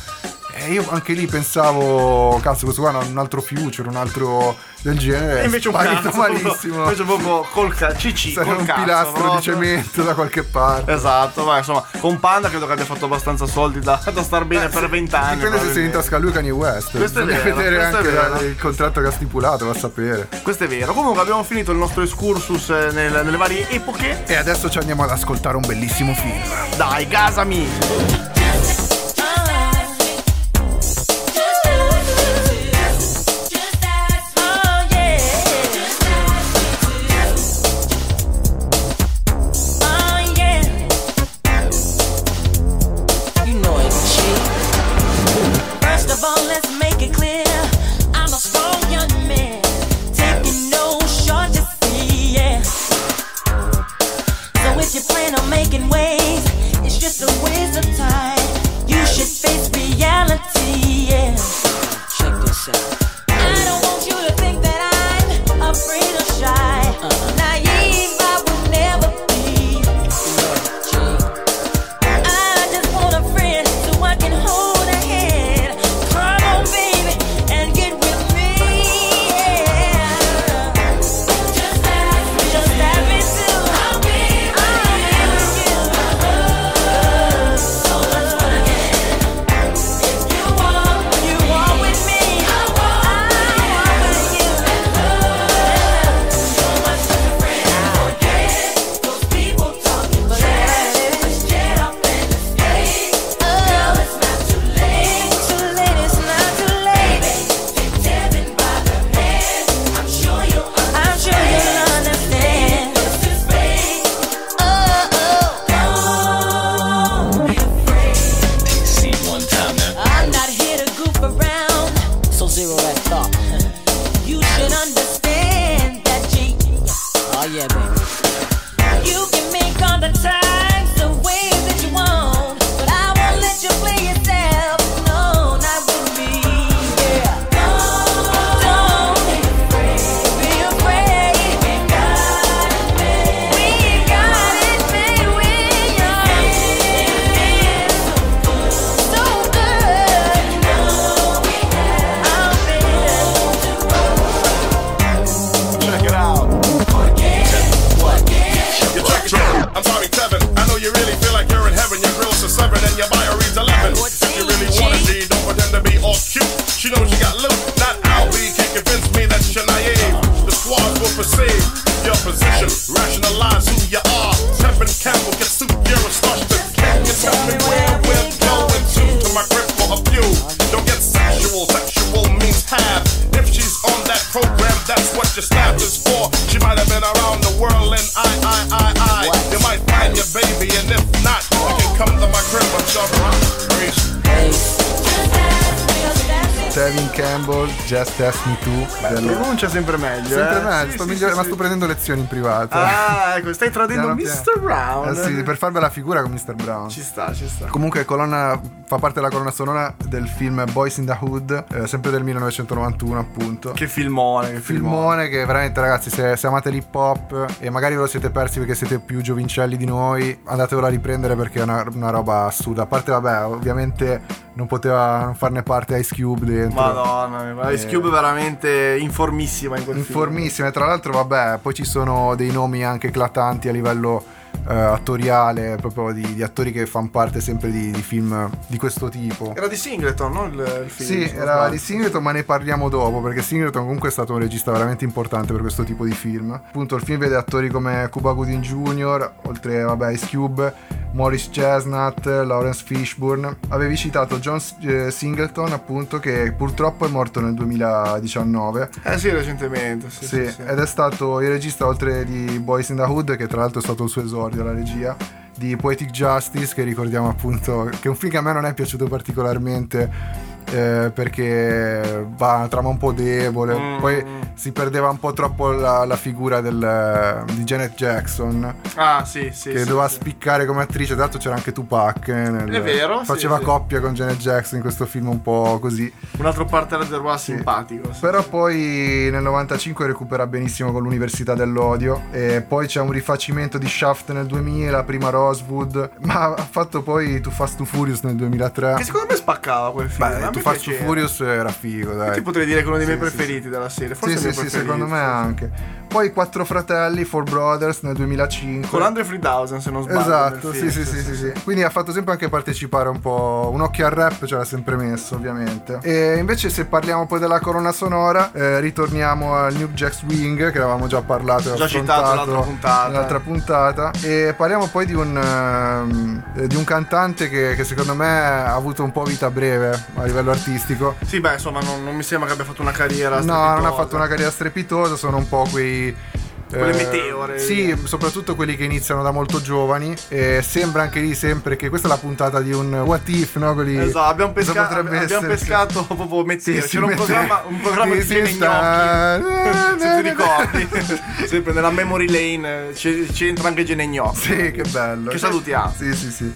B: E io anche lì pensavo, cazzo, questo qua è un altro future, un altro del genere.
N: E invece un cazzo,
B: malissimo.
N: Invece proprio col ca- CC, col
B: un
N: cazzo,
B: pilastro
N: proprio.
B: di cemento da qualche parte.
N: Esatto, ma insomma, con Panda credo che abbia fatto abbastanza soldi da, da star bene per vent'anni.
B: Dipende se sei in
N: probabilmente.
B: tasca lui Kanye West.
N: Questo è
B: Bisogna
N: vero,
B: vedere
N: è
B: anche la- il contratto che ha stipulato, va a sapere.
N: Questo è vero. Comunque abbiamo finito il nostro excursus eh, nel- nelle varie epoche.
B: E adesso ci andiamo ad ascoltare un bellissimo film.
N: Dai, gasami!
B: Lezioni in privato.
N: Ah, ecco, stai tradendo
B: Piano
N: Mr.
B: piano. Per farvi la figura con Mr. Brown.
N: Ci sta, ci sta.
B: Comunque colonna, fa parte della colonna sonora del film Boys in the Hood, eh, sempre del 1991 appunto.
N: Che filmone, che filmone.
B: Filmone che veramente ragazzi se, se amate l'hip hop e magari ve lo siete persi perché siete più giovincelli di noi andatevelo a riprendere perché è una, una roba assurda a parte vabbè ovviamente non poteva non farne parte Ice Cube dentro
N: Madonna, Ice
B: Eh.
N: Cube è veramente informissima in quel film.
B: informissime tra l'altro vabbè poi ci sono dei nomi anche eclatanti a livello eh, attoriale, proprio di, di attori che fanno parte sempre di, di film di questo tipo.
C: Era di Singleton, no? Il, il film.
B: Sì, era
C: sbaglio.
B: di Singleton, ma ne parliamo dopo, perché Singleton comunque è stato un regista veramente importante per questo tipo di film. Appunto, il film vede attori come Cuba Gooding Jr., oltre vabbè, Ice Cube, Morris Chestnut, Lawrence Fishburne. Avevi citato John eh, Singleton, appunto, che purtroppo è morto nel 2019.
C: Eh sì, recentemente. Sì,
B: Sì,
C: sì, sì.
B: ed è stato il regista oltre di Boys in the Hood, che tra l'altro è stato il suo esordio alla regia, di Poetic Justice, che ricordiamo appunto, che è un film che a me non è piaciuto particolarmente. Eh, perché va una trama un po' debole,
C: Mm.
B: poi si perdeva un po' troppo la, la figura del- di Janet Jackson
C: Ah, sì, sì.
B: che
C: sì,
B: doveva
C: sì.
B: spiccare come attrice. Tra l'altro c'era anche Tupac, eh, nel-
C: È vero,
B: faceva
C: sì.
B: coppia con Janet Jackson in questo film un po' così.
C: Un altro partner del ruolo simpatico.
B: Però poi nel 95 recupera benissimo con l'Università dell'Odio e poi c'è un rifacimento di Shaft nel 2000, prima Rosewood, ma ha fatto poi Too Fast Too Furious nel 2003.
C: Che secondo me spaccava quel film.
B: Beh, Too Fast. Furious era figo, dai.
C: Ti potrei dire che è uno dei
B: Sì,
C: miei
B: sì,
C: preferiti della serie. Forse
B: Sì, sì, sì,
C: preferito.
B: secondo me anche. Poi Quattro Fratelli, Four Brothers nel 2005.
C: Con Andre 3000, se non sbaglio.
B: Esatto, sì, sì, sì, sì. Quindi ha fatto sempre anche partecipare un po'. Un occhio al rap ce l'ha sempre messo, ovviamente. E invece, se parliamo poi della colonna sonora, eh, ritorniamo al New Jack Swing, che avevamo già parlato.
C: Già citato nell'altra puntata.
B: nell'altra puntata. E parliamo poi di un, ehm, eh, di un cantante che, che secondo me ha avuto un po' vita breve a livello artistico.
C: Sì, beh, insomma, non, non mi sembra che abbia fatto una carriera.
B: No, non ha
C: strepitosa.
B: fatto una carriera strepitosa, sono un po' quei.
C: Quelle
B: eh,
C: meteore.
B: Sì, soprattutto quelli che iniziano da molto giovani. E sembra anche lì sempre che questa è la puntata di un what if, no? Quelli,
C: Esatto, abbiamo, pesca- abbiamo
B: essere?
C: pescato proprio meteore.
B: Sì, sì,
C: C'era un programma, un programma
B: Sì,
C: di
B: sì, sta-
C: Gnocchi. Se ti ricordi, sempre nella memory lane eh, c'entra anche Gene Gnocchi.
B: Sì, che bello.
C: Che salutiamo.
B: Sì, sì, sì.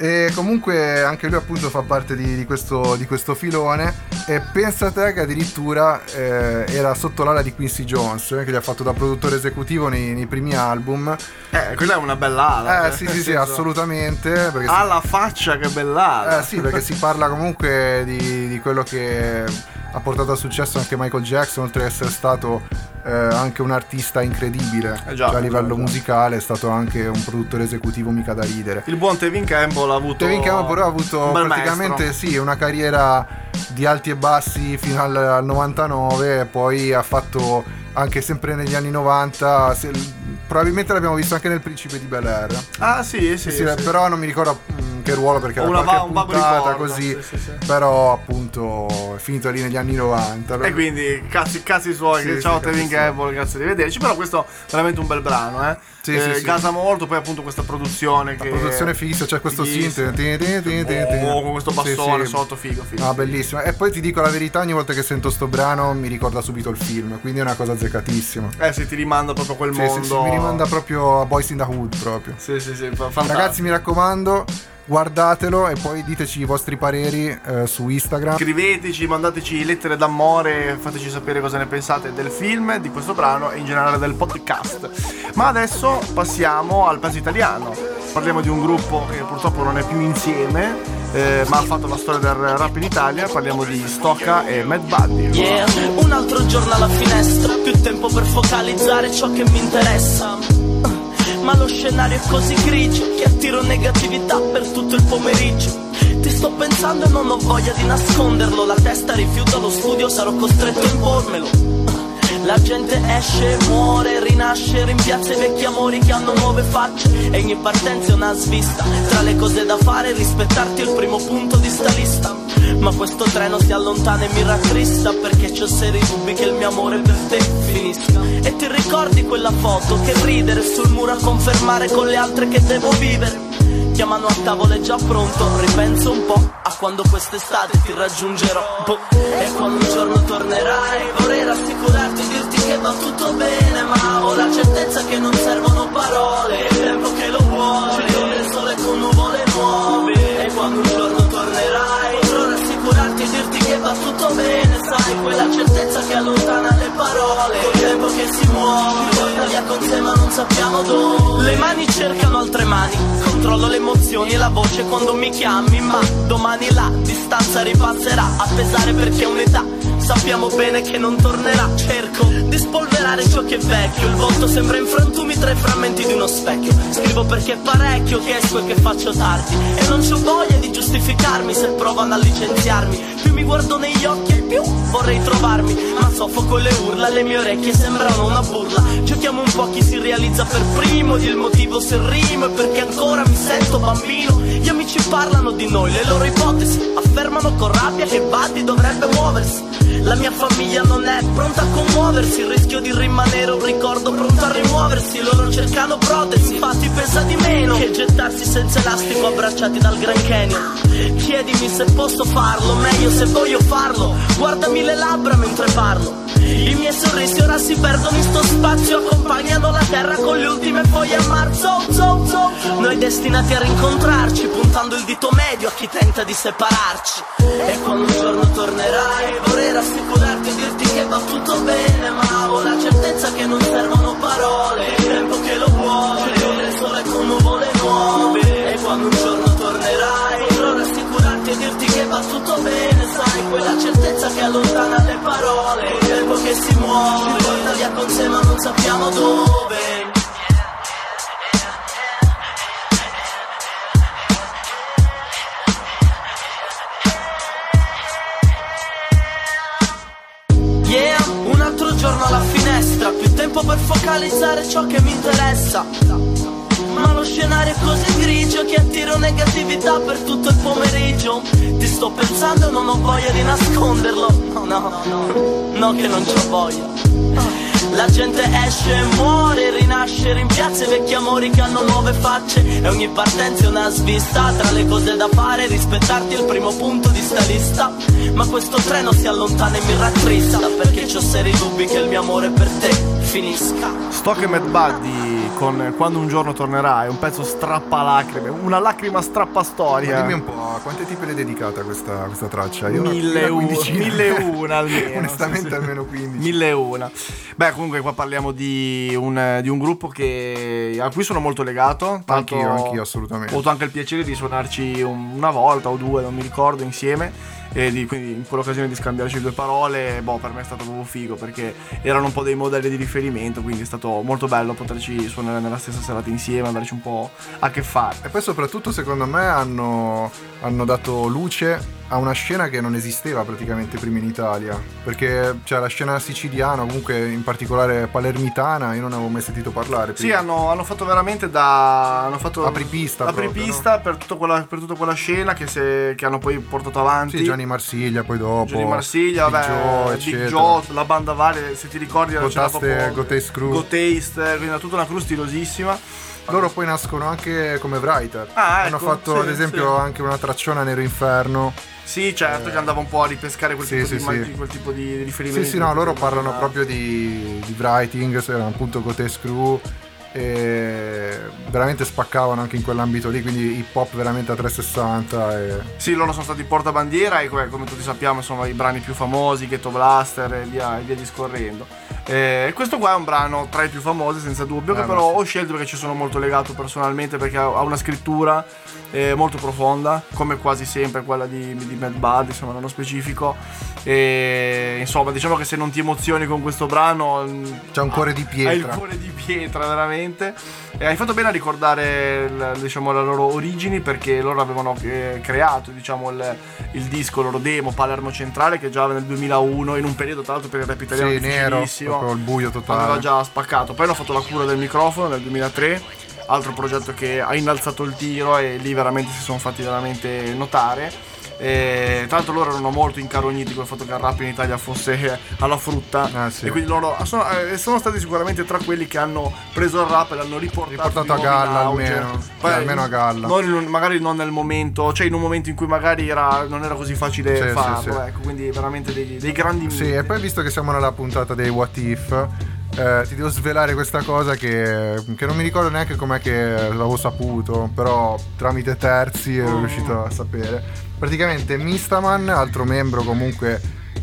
B: E comunque anche lui appunto fa parte di, di questo, di questo filone e pensa te che addirittura eh, era sotto l'ala di Quincy Jones eh, che gli ha fatto da produttore esecutivo nei, nei primi album
C: Eh, quella è una bella ala.
B: eh sì
C: nel
B: sì sì
C: senso-
B: assolutamente perché si-
C: Ha la faccia che bella ala.
B: Eh sì, perché si parla comunque di, di quello che ha portato a successo anche Michael Jackson, oltre ad essere stato eh, anche un artista incredibile
C: Eh già,
B: a livello
C: già,
B: musicale, è stato anche un produttore esecutivo mica da ridere.
C: Il buon Tevin Campbell ha avuto.
B: Tevin Campbell però ha avuto praticamente
C: maestro.
B: sì, una carriera di alti e bassi fino al, al 99 e poi ha fatto anche sempre negli anni 90 se- probabilmente l'abbiamo visto anche nel Principe di Bel Air
C: Ah, sì, sì.
B: sì,
C: sì.
B: però non mi ricordo mm, che ruolo perché era
C: una va- un
B: puntata così
C: sì, sì, sì.
B: però appunto è finito lì negli anni 90
C: E quindi cazzi, cazzi suoi,
B: Sì, sì,
C: ciao
B: cazzi
C: Tevin. Campbell, grazie di vederci. Però questo è veramente un bel brano, eh.
B: Sì,
C: Eh,
B: sì, sì.
C: Gasa molto, poi appunto questa produzione
B: la
C: che.
B: produzione fissa c'è questo
C: fighissima.
B: synth.
C: Oh, con questo
B: Sì,
C: bassone
B: sì.
C: sotto, figo, figo.
B: Ah, bellissimo. E poi ti dico la verità, ogni volta che sento sto brano mi ricorda subito il film, quindi è una cosa azzeccatissima.
C: Eh, se ti rimanda proprio quel
B: Sì,
C: mondo.
B: sì, sì, mi rimanda proprio a Boys in the Hood proprio.
C: Sì, sì, sì, fa- fantastico.
B: Ragazzi, mi raccomando, guardatelo e poi diteci i vostri pareri eh, su Instagram.
C: Scriveteci, mandateci lettere d'amore, fateci sapere cosa ne pensate del film, di questo brano e in generale del podcast. Ma adesso passiamo al pezzo italiano. Parliamo di un gruppo che purtroppo non è più insieme, eh, ma ha fatto la storia del rap in Italia. Parliamo di Stocca e Mad Buddy.
F: Yeah, un altro giorno alla finestra, più tempo per focalizzare ciò che mi interessa. Ma lo scenario è così grigio che attiro negatività per tutto il pomeriggio. Ti sto pensando e non ho voglia di nasconderlo. La testa rifiuta lo studio, sarò costretto a impormelo. La gente esce, muore, rinasce, rimpiazza i vecchi amori che hanno nuove facce E ogni partenza è una svista Tra le cose da fare, rispettarti è il primo punto di sta lista Ma questo treno si allontana e mi rattrista Perché c'ho seri dubbi che il mio amore per te finisca E ti ricordi quella foto che ridere sul muro a confermare con le altre che devo vivere Chiamano a tavola è già pronto, ripenso un po' a quando quest'estate ti raggiungerò. Boh. E quando un giorno tornerai, vorrei rassicurarti e dirti che va tutto bene, ma ho la certezza che non servono parole. Il tempo che lo vuole, il sole con nuvole nuove. E quando un giorno va tutto bene, sai, quella certezza che allontana le parole. Col tempo che si muove, porta via con sé ma non sappiamo dove. Le mani cercano altre mani, controllo le emozioni e la voce quando mi chiami, ma domani la distanza ripasserà a pesare perché è un'età sappiamo bene che non tornerà Cerco di spolverare ciò che è vecchio Il volto sembra in frantumi tra i frammenti di uno specchio Scrivo perché è parecchio che esco e che faccio tardi E non c'ho voglia di giustificarmi se provano a licenziarmi Più mi guardo negli occhi e più vorrei trovarmi. Ma soffoco le urla, le mie orecchie sembrano una burla. Giochiamo un po' chi si realizza per primo Di il motivo se rimo e perché ancora mi sento bambino. Gli amici parlano di noi, le loro ipotesi Affermano con rabbia che Buddy dovrebbe muoversi. La mia famiglia non è pronta a commuoversi Il rischio di rimanere un ricordo pronto a rimuoversi. Loro cercano protesi, infatti pensa di meno Che gettarsi senza elastico abbracciati dal Grand Canyon Chiedimi se posso farlo, meglio se voglio farlo. Guardami le labbra mentre parlo. I miei sorrisi ora si perdono in sto spazio Accompagnano la terra con le ultime foglie a marzo. Zo, zo. Noi destinati a rincontrarci Puntando il dito medio a chi tenta di separarci. E quando un giorno tornerai Vorrei rassicurarti e dirti che va tutto bene Ma ho la certezza che non servono parole. Il tempo che lo vuole Il sole con nuvole nuove. E quando un giorno va tutto bene Sai, quella certezza che allontana le parole Il tempo che si muove Ci porta via con sé ma non sappiamo dove. Yeah, un altro giorno alla finestra Più tempo per focalizzare ciò che mi interessa. Ma lo scenario è così grigio Che attiro negatività per tutto il pomeriggio. Ti sto pensando e non ho voglia di nasconderlo. No, no, no, no che non c'ho voglia. La gente esce e muore, rinasce, rimpiazza i vecchi amori che hanno nuove facce. E ogni partenza è una svista Tra le cose da fare, rispettarti è il primo punto di sta lista. Ma questo treno si allontana e mi rattrista Perché c'ho seri dubbi che il mio amore per te finisca
C: Stock e Mad Buddy con Quando un giorno tornerai, un pezzo strappalacrime, una lacrima strappastoria.
B: Ma dimmi un po', a quante tipi l'hai dedicata questa, questa traccia? Io una-
C: Mille
B: una
C: u-
B: quindicina.
C: mille una almeno.
B: Onestamente
C: sì, sì.
B: almeno 15.
C: Mille una. Beh, comunque qua parliamo di un, di un gruppo che, a cui sono molto legato. tanto
B: Anch'io, anch'io, assolutamente.
C: Ho avuto anche il piacere di suonarci un- una volta o due, non mi ricordo, insieme. E di- quindi in quell'occasione di scambiarci due parole, boh, per me è stato proprio figo perché erano un po' dei modelli di riferimento, quindi è stato molto bello poterci suonare nella stessa serata insieme, andarci un po' a che fare.
B: E poi soprattutto secondo me hanno, hanno dato luce a una scena che non esisteva praticamente prima in Italia. Perché cioè, la scena siciliana, comunque in particolare palermitana, io non avevo mai sentito parlare.
C: Sì,
B: prima.
C: hanno, hanno fatto veramente da. Hanno fatto
B: Apripista proprio,
C: apripista per, tutta quella, per tutta quella scena che, se- che hanno poi portato avanti.
B: Sì, Gianni Marsiglia poi dopo.
C: Gianni Marsiglia,
B: Big
C: vabbè,
B: Joe,
C: Big. Joe, la banda varia, se ti ricordi c'era
B: Gotaste-
C: proprio
B: Gotaste Crew.
C: Go Taste, quindi era tutta una crew stilosissima.
B: Loro poi nascono anche come writer.
C: Ah,
B: Hanno
C: ecco,
B: fatto
C: sì,
B: ad esempio
C: sì.
B: anche una tracciona Nero Inferno.
C: Sì, certo, che andava un po' a ripescare quel
B: Sì,
C: tipo,
B: sì,
C: di,
B: sì.
C: quel tipo di
B: Sì,
C: riferimenti.
B: sì, no, loro parlano proprio di, di writing, appunto Gotes Crew e veramente spaccavano anche in quell'ambito lì, quindi hip hop veramente a 360 e...
C: Sì, loro sono stati portabandiera e come, tutti sappiamo sono i brani più famosi, Ghetto Blaster e via, e via discorrendo. E questo qua è un brano tra i più famosi senza dubbio, che
B: Eh, ma
C: però
B: sì.
C: ho scelto perché ci sono molto legato personalmente perché ha ha una scrittura eh, molto profonda, come quasi sempre quella di, di Mad Bud, insomma nello specifico. E insomma, diciamo che se non ti emozioni con questo brano...
B: C'è un cuore di pietra.
C: Hai il cuore di pietra, veramente. E hai fatto bene a ricordare diciamo, le loro origini perché loro avevano eh, creato diciamo, il, il disco, il loro demo Palermo Centrale che già nel 2001, in un periodo tra l'altro per il rap italiano
B: Sì, nero, proprio il buio totale.
C: aveva già spaccato. Poi hanno fatto la cura del microfono nel 2003, altro progetto che ha innalzato il tiro e lì veramente si sono fatti veramente notare. E, l'altro loro erano molto incarogniti col fatto che il rap in Italia fosse alla frutta
B: Ah, sì.
C: e quindi loro sono, eh, sono stati sicuramente tra quelli che hanno preso il rap e l'hanno riportato,
B: Riportato a galla almeno,
C: Poi,
B: almeno a galla.
C: non magari non nel momento, cioè in un momento in cui magari era, non era così facile
B: Sì,
C: farlo,
B: sì.
C: ecco, quindi veramente dei, dei grandi
B: Sì, e poi visto che siamo nella puntata dei What If, eh, ti devo svelare questa cosa che, che non mi ricordo neanche com'è che l'avevo saputo, però tramite terzi ero
C: Mm.
B: riuscito a sapere. Praticamente Mistaman, altro membro comunque... Eh,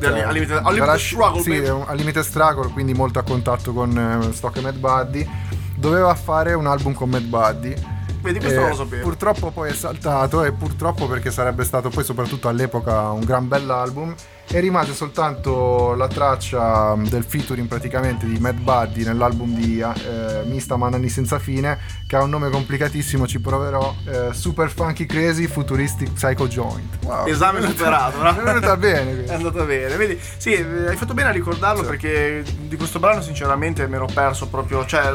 B: cioè,
C: Struggle,
B: sì, al Limited Struggle, quindi molto a contatto con eh, Stock e Mad Buddy. Doveva fare un album con Mad Buddy.
C: Vedi, questo
B: Eh,
C: non lo sapevo.
B: Purtroppo poi è saltato e purtroppo perché sarebbe stato poi soprattutto all'epoca un gran bell'album e rimase soltanto la traccia mm, del featuring praticamente di Mad Buddy nell'album di eh, Mista Man Anni Senza Fine che ha un nome complicatissimo, ci proverò, eh, Super Funky Crazy Futuristic Psycho Joint. Wow.
C: Esame superato, no?
B: È venuta bene.
C: È andata bene, vedi? Sì, eh, hai fatto bene a ricordarlo perché di questo brano sinceramente mi ero perso proprio, cioè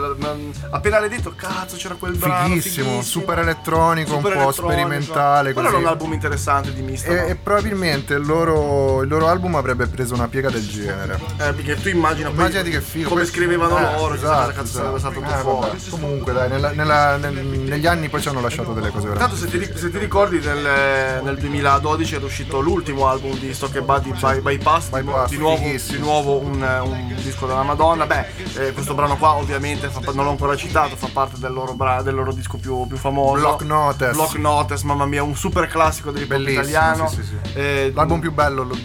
C: appena l'hai detto, cazzo c'era quel brano
B: Fighissimo, super elettronico,
C: Super
B: un po'
C: elettronico.
B: sperimentale.
C: Quello era un album interessante di Mista.
B: E, e probabilmente il loro, il loro album avrebbe preso una piega del genere.
C: Eh, perché tu immagina
B: Immaginati che figo.
C: come
B: questo-
C: scrivevano
B: eh,
C: loro,
B: esatto,
C: cosa cazzo sarebbe stato
B: esatto.
C: fuori.
B: Eh, vabbè, Comunque, dai, nella- nella- nel- negli anni poi ci hanno lasciato delle cose
C: Tanto
B: veramente.
C: se ti, se ti ricordi nel, nel 2012 era uscito l'ultimo album di Stock e Buddy by, Bypass, di,
B: Bypass,
C: di nuovo, di nuovo un, un disco della Madonna. Beh, eh, questo brano qua ovviamente fa non l'ho ancora citato, fa parte del loro, bra- del loro disco più, più famoso.
B: Block Notice.
C: Block Notice, mamma mia, un super classico del italiano.
B: sì, sì, sì.
C: Eh,
B: L'album più bello lo-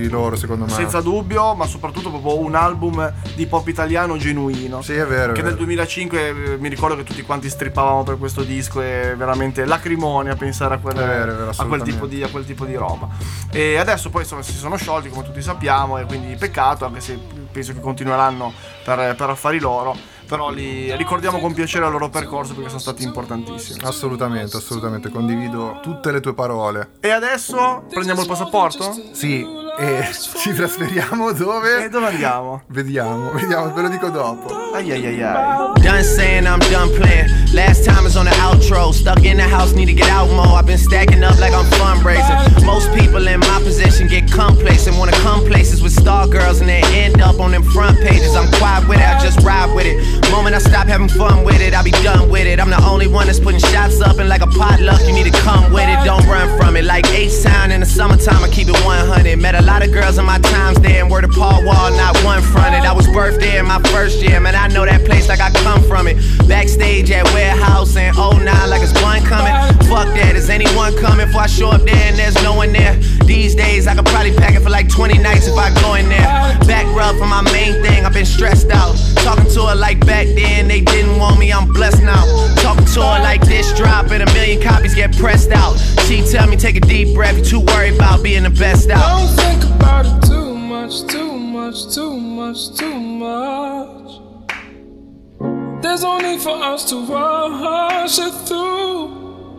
B: di loro, secondo me.
C: senza dubbio, ma soprattutto proprio un album di pop italiano genuino.
B: Sì, è vero. è
C: Che
B: vero.
C: nel 2005 eh, mi ricordo che tutti quanti strippavamo per questo disco e veramente lacrimonia a pensare a quel,
B: È vero, è vero,
C: a quel, tipo, di, a quel tipo di roba. E adesso poi insomma si sono sciolti come tutti sappiamo e quindi peccato anche se penso che continueranno per, per affari loro. Però li ricordiamo con piacere il loro percorso perché sono stati importantissimi.
B: Assolutamente, assolutamente, condivido tutte le tue parole.
C: E adesso prendiamo il passaporto?
B: Sì, e ci trasferiamo dove?
C: E dove andiamo?
B: Vediamo, vediamo, ve lo dico dopo.
C: Ai ai ai ai.
J: Done saying I'm done playing. Last time is on the outro. Stuck in the house, need to get out more. I've been stacking up like I'm fundraising. Most people in my position get complacent. Wanna come places with star girls and they end up on them front pages. I'm quiet with it, I just ride with it. Moment I stop having fun with it, I'll be done with it. I'm the only one that's putting shots up and like a potluck, you need to come with it. Don't run from it. Like H Sound in the summertime, I keep it 100. Met a lot of girls in my times there and word of Paul Wall, not one fronted. I was birthed there in my first year, man. I know that place like I come from it. Backstage at warehouse and 09 like it's one coming. Fuck that, is anyone coming? If I show up there and there's no one there. These days I could probably pack it for like 20 nights if I go in there. Back rub for my main thing, I've been stressed out. Talking to her like back then, they didn't want me, I'm blessed now. Talking to her like this drop and a million copies get pressed out. She tell me take a deep breath, you too worried about being the best out.
O: Don't think about it too much, too much, too much, too much. There's no need for us to rush it through.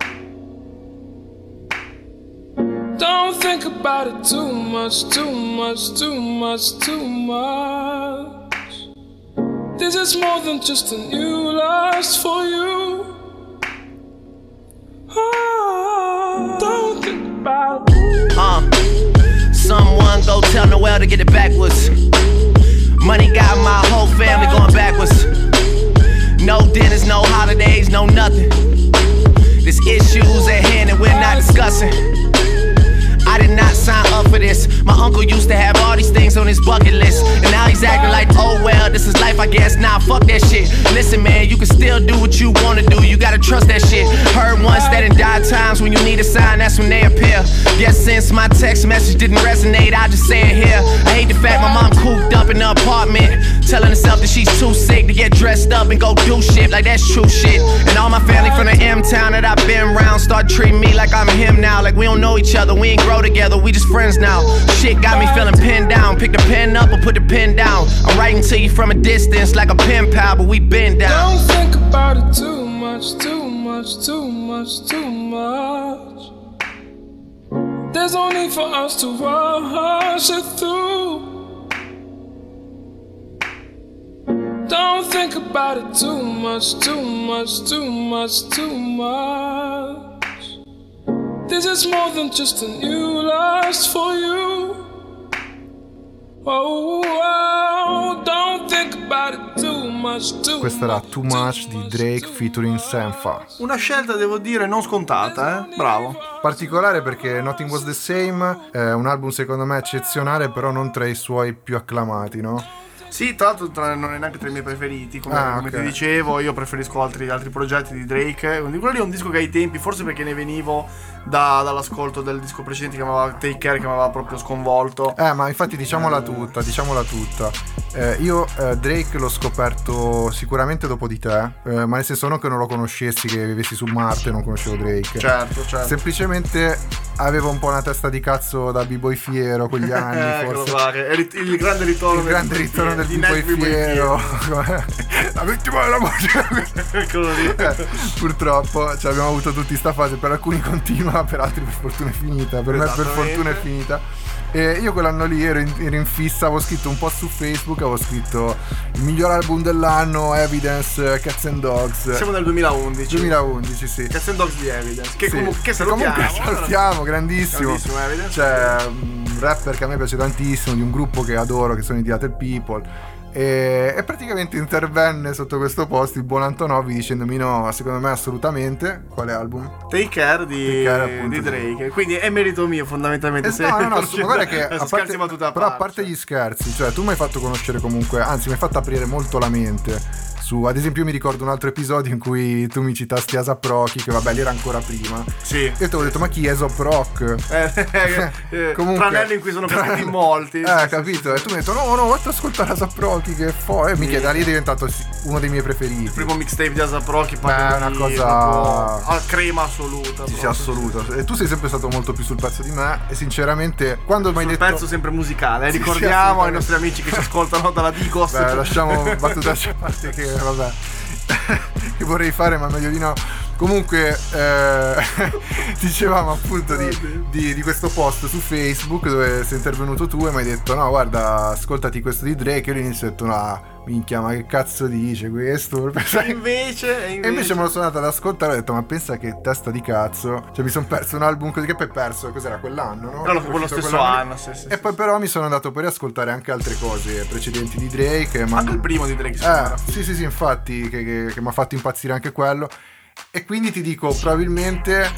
O: Don't think about it too much, too much, too much, too much. This is more than just a new lust for you. Ah, don't think about it.
J: Uh, someone go tell Noel to get it backwards. Money got my whole family going backwards. No dinners, no holidays, no nothing. There's issues at hand and we're not discussing. I did not sign up for this. My uncle used to have all these things on his bucket list. And now he's acting like, oh well, this is life, I guess. Nah, fuck that shit. Listen, man, you can still do what you wanna do. You gotta trust that shit. Heard once that in dire times when you need a sign, that's when they appear. Guess since my text message didn't resonate, I just say it here. I hate the fact my mom cooped up in the apartment, telling herself that she's too sick to get dressed up and go do shit like that's true shit. And all my family from the M town that I've been around start treating me like I'm him now. Like we don't know each other, we ain't grow together, we just friends now. Shit got me feeling pinned down. Pick the pen up or put the pen down. I'm writing to you from a distance like a pen pal, but we been down.
O: Don't think about it too much, too much, too much, too much. There's no need for us to rush it through. Don't think about it too much, too much, too much, too much. This is more than just a new lust for you.
B: Questa era Too Much di Drake featuring Senfa.
C: Una scelta, devo dire, non scontata, eh? Bravo.
B: Particolare perché Nothing Was The Same è un album secondo me eccezionale, però non tra i suoi più acclamati, no?
C: Sì, tra l'altro tra- non è neanche tra i miei preferiti, come,
B: Ah,
C: come
B: ok.
C: ti dicevo, io preferisco altri, altri progetti di Drake. Quello lì è un disco che ai tempi, forse perché ne venivo da- dall'ascolto del disco precedente che mi aveva Take Care, che mi aveva proprio sconvolto.
B: Eh, ma infatti diciamola tutta, diciamola tutta. Eh, io eh, Drake l'ho scoperto sicuramente dopo di te, eh, ma nel senso non che non lo conoscessi, che vivessi su Marte e non conoscevo Drake.
C: Certo, certo.
B: Semplicemente avevo un po' una testa di cazzo da b-boy fiero con gli anni,
C: Eccolo
B: forse.
C: rit- il grande ritorno
B: Il grande ritorno del
C: di
B: b-boy
C: Nike B-Boy
B: fiero. La vittima della morte. Eh, purtroppo cioè, abbiamo avuto tutti sta fase, per alcuni continua, per altri per fortuna è finita, per me per fortuna è finita. E io quell'anno lì ero in, ero in fissa, avevo scritto un post su Facebook, avevo scritto il miglior album dell'anno, Evidence, Cats and Dogs.
C: Siamo nel 2011.
B: 2011, sì.
C: Cats and Dogs di Evidence. Che,
B: Sì.
C: comunque, che
B: Che
C: salutiamo.
B: comunque salutiamo, grandissimo.
C: Grandissimo Evidence.
B: Cioè, un rapper che a me piace tantissimo, di un gruppo che adoro, che sono i Diatel People. E, e praticamente intervenne sotto questo post il buon Antonovi dicendomi no, secondo me assolutamente. Quale album?
C: Take Care di,
B: Take Care, appunto,
C: di Drake. Quindi è merito mio, fondamentalmente.
B: Eh,
C: se-
B: no, no, no, guarda che a parte,
C: a
B: però a
C: parte
B: gli scherzi, cioè tu mi hai fatto conoscere comunque, anzi mi hai fatto aprire molto la mente. Su, ad esempio, io mi ricordo un altro episodio in cui tu mi citasti Asap Rocky, che vabbè, lì era ancora prima.
C: Sì.
B: Io ti avevo detto, ma chi è Asap Rock?
C: Eh, eh, tranello in cui sono cascati in molti.
B: Eh, capito? E tu mi hai detto, no, no, vatti ad ascoltare Asap Rocky, che fo... E mica da lì è diventato uno dei miei preferiti.
C: Il primo mixtape di Asap Rocky
B: Beh, è una cosa-
C: a crema assoluta.
B: Sì, sì, assoluto. E tu sei sempre stato molto più sul pezzo di me. E sinceramente, quando mi hai detto.
C: pezzo sempre musicale. eh, Ricordiamo ai nostri amici che ci ascoltano dalla Digos.
B: Lasciamo battutaccia a parte che vabbè. che vorrei fare, ma meglio di no. Comunque, eh, dicevamo appunto di, di- di questo post su Facebook dove sei intervenuto tu e mi hai detto: No, guarda, ascoltati questo di Drake. Io all'inizio ho detto: No, minchia, ma che cazzo dice questo?
C: E invece, e
B: E
C: invece,
B: invece me lo sono andato ad ascoltare e ho detto: Ma pensa che testa di cazzo. Cioè, mi sono perso un album così che poi perso. Cos'era quell'anno, no?
C: No, no, quello stesso anno, sì, sì,
B: E poi, però, mi sono andato poi a ascoltare anche altre cose precedenti di Drake. Ma
C: Anche il primo di Drake,
B: Eh, sì, sì, sì, infatti, che, che- che mi ha fatto impazzire anche quello. E quindi ti dico, probabilmente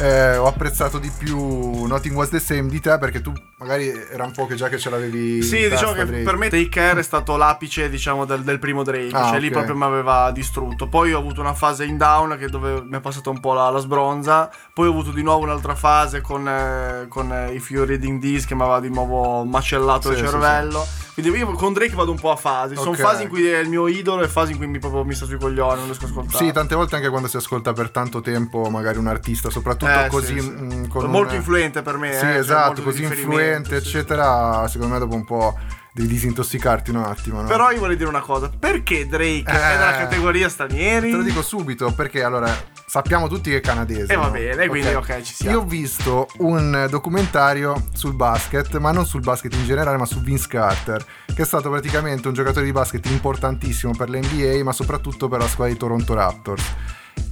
B: eh, ho apprezzato di più Nothing Was the Same di te perché tu magari era un po' che già che ce l'avevi.
C: Sì, diciamo che
B: Drake.
C: per me Take Care è stato l'apice, diciamo, del, del primo Drake.
B: Ah,
C: cioè, lì
B: ok.
C: proprio mi aveva distrutto. Poi ho avuto una fase in down che dove mi è passata un po' la, la sbronza. Poi ho avuto di nuovo un'altra fase con, eh, con eh, If You're Reading This che mi aveva di nuovo macellato
B: Sì,
C: il
B: sì,
C: cervello. Quindi io con Drake vado un po' a fasi. Sono
B: Ok.
C: fasi in cui è il mio idolo e fasi in cui mi, proprio, mi sta sui coglioni, non riesco a ascoltare.
B: Sì, tante volte anche quando si ascolta per tanto tempo magari un artista, soprattutto
C: Eh,
B: così
C: sì, sì.
B: mm, con
C: Molto
B: un-
C: influente per me.
B: Sì,
C: eh, cioè,
B: esatto, così influente, eccetera. Secondo me dopo un po' devi disintossicarti un attimo, no?
C: Però io vorrei dire una cosa. Perché Drake è
B: Eh.
C: nella categoria stranieri?
B: Te lo dico subito perché allora sappiamo tutti che è canadese.
C: E va
B: no?
C: bene, quindi ok, ci siamo.
B: Io ho visto un documentario sul basket, ma non sul basket in generale, ma su Vince Carter, che è stato praticamente un giocatore di basket importantissimo per l'NBA, ma soprattutto per la squadra di Toronto Raptors.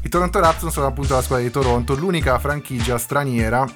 B: I Toronto Raptors sono appunto la squadra di Toronto, l'unica franchigia straniera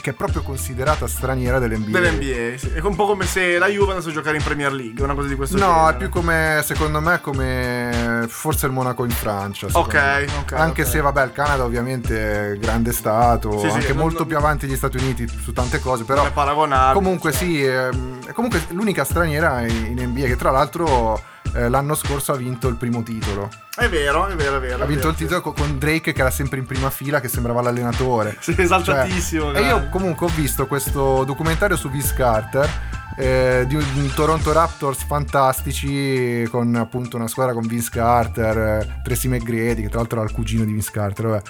B: che è proprio considerata straniera dell'NBA.
C: Dell'NBA, sì. È un po' come se la Juve andasse a giocare in Premier League, una cosa di questo
B: No,
C: genere.
B: è più come, secondo me, come forse il Monaco in Francia.
C: Ok,
B: me.
C: ok,
B: Anche
C: ok.
B: se, vabbè, il Canada ovviamente è grande stato,
C: Sì, sì,
B: anche
C: non-
B: molto
C: non-
B: più avanti degli Stati Uniti su tante cose, però...
C: Non è paragonabile.
B: Comunque
C: cioè.
B: sì, ehm, è comunque l'unica straniera in in NBA che tra l'altro eh, l'anno scorso ha vinto il primo titolo.
C: È vero, è vero, è vero.
B: Ha
C: è
B: vinto
C: vero,
B: il titolo co- con Drake che era sempre in prima fila, che sembrava l'allenatore.
C: Sì, esaltatissimo.
B: Cioè, e io
C: guarda.
B: comunque ho visto questo documentario su Vince Carter. eh, di, un- Toronto Raptors fantastici con appunto una squadra con Vince Carter, eh, Tracy McGrady che tra l'altro era il cugino di Vince Carter vabbè.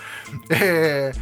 B: E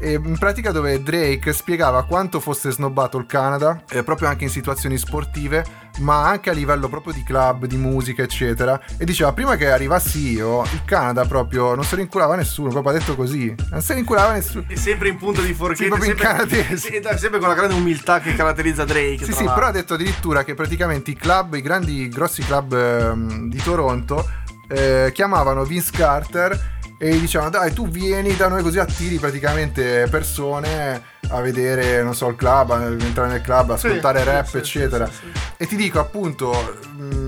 B: in pratica dove Drake spiegava quanto fosse snobbato il Canada eh, proprio anche in situazioni sportive ma anche a livello proprio di club, di musica eccetera e diceva prima che arrivassi io il Canada proprio non se ne inculava nessuno proprio ha detto così non se ne inculava nessuno
C: È sempre in punta di forchetta.
B: Sì, proprio in
C: sempre,
B: canadese.
C: sì, dai, sempre con la grande umiltà che caratterizza Drake.
B: Sì, sì,
C: l'altro.
B: però ha detto addirittura che praticamente i club, i grandi, grossi club ehm, di Toronto eh, chiamavano Vince Carter e gli dicevano dai tu vieni da noi così attiri praticamente persone a vedere, non so, il club, a entrare nel club, ascoltare
C: sì,
B: rap,
C: sì,
B: eccetera. E ti dico appunto,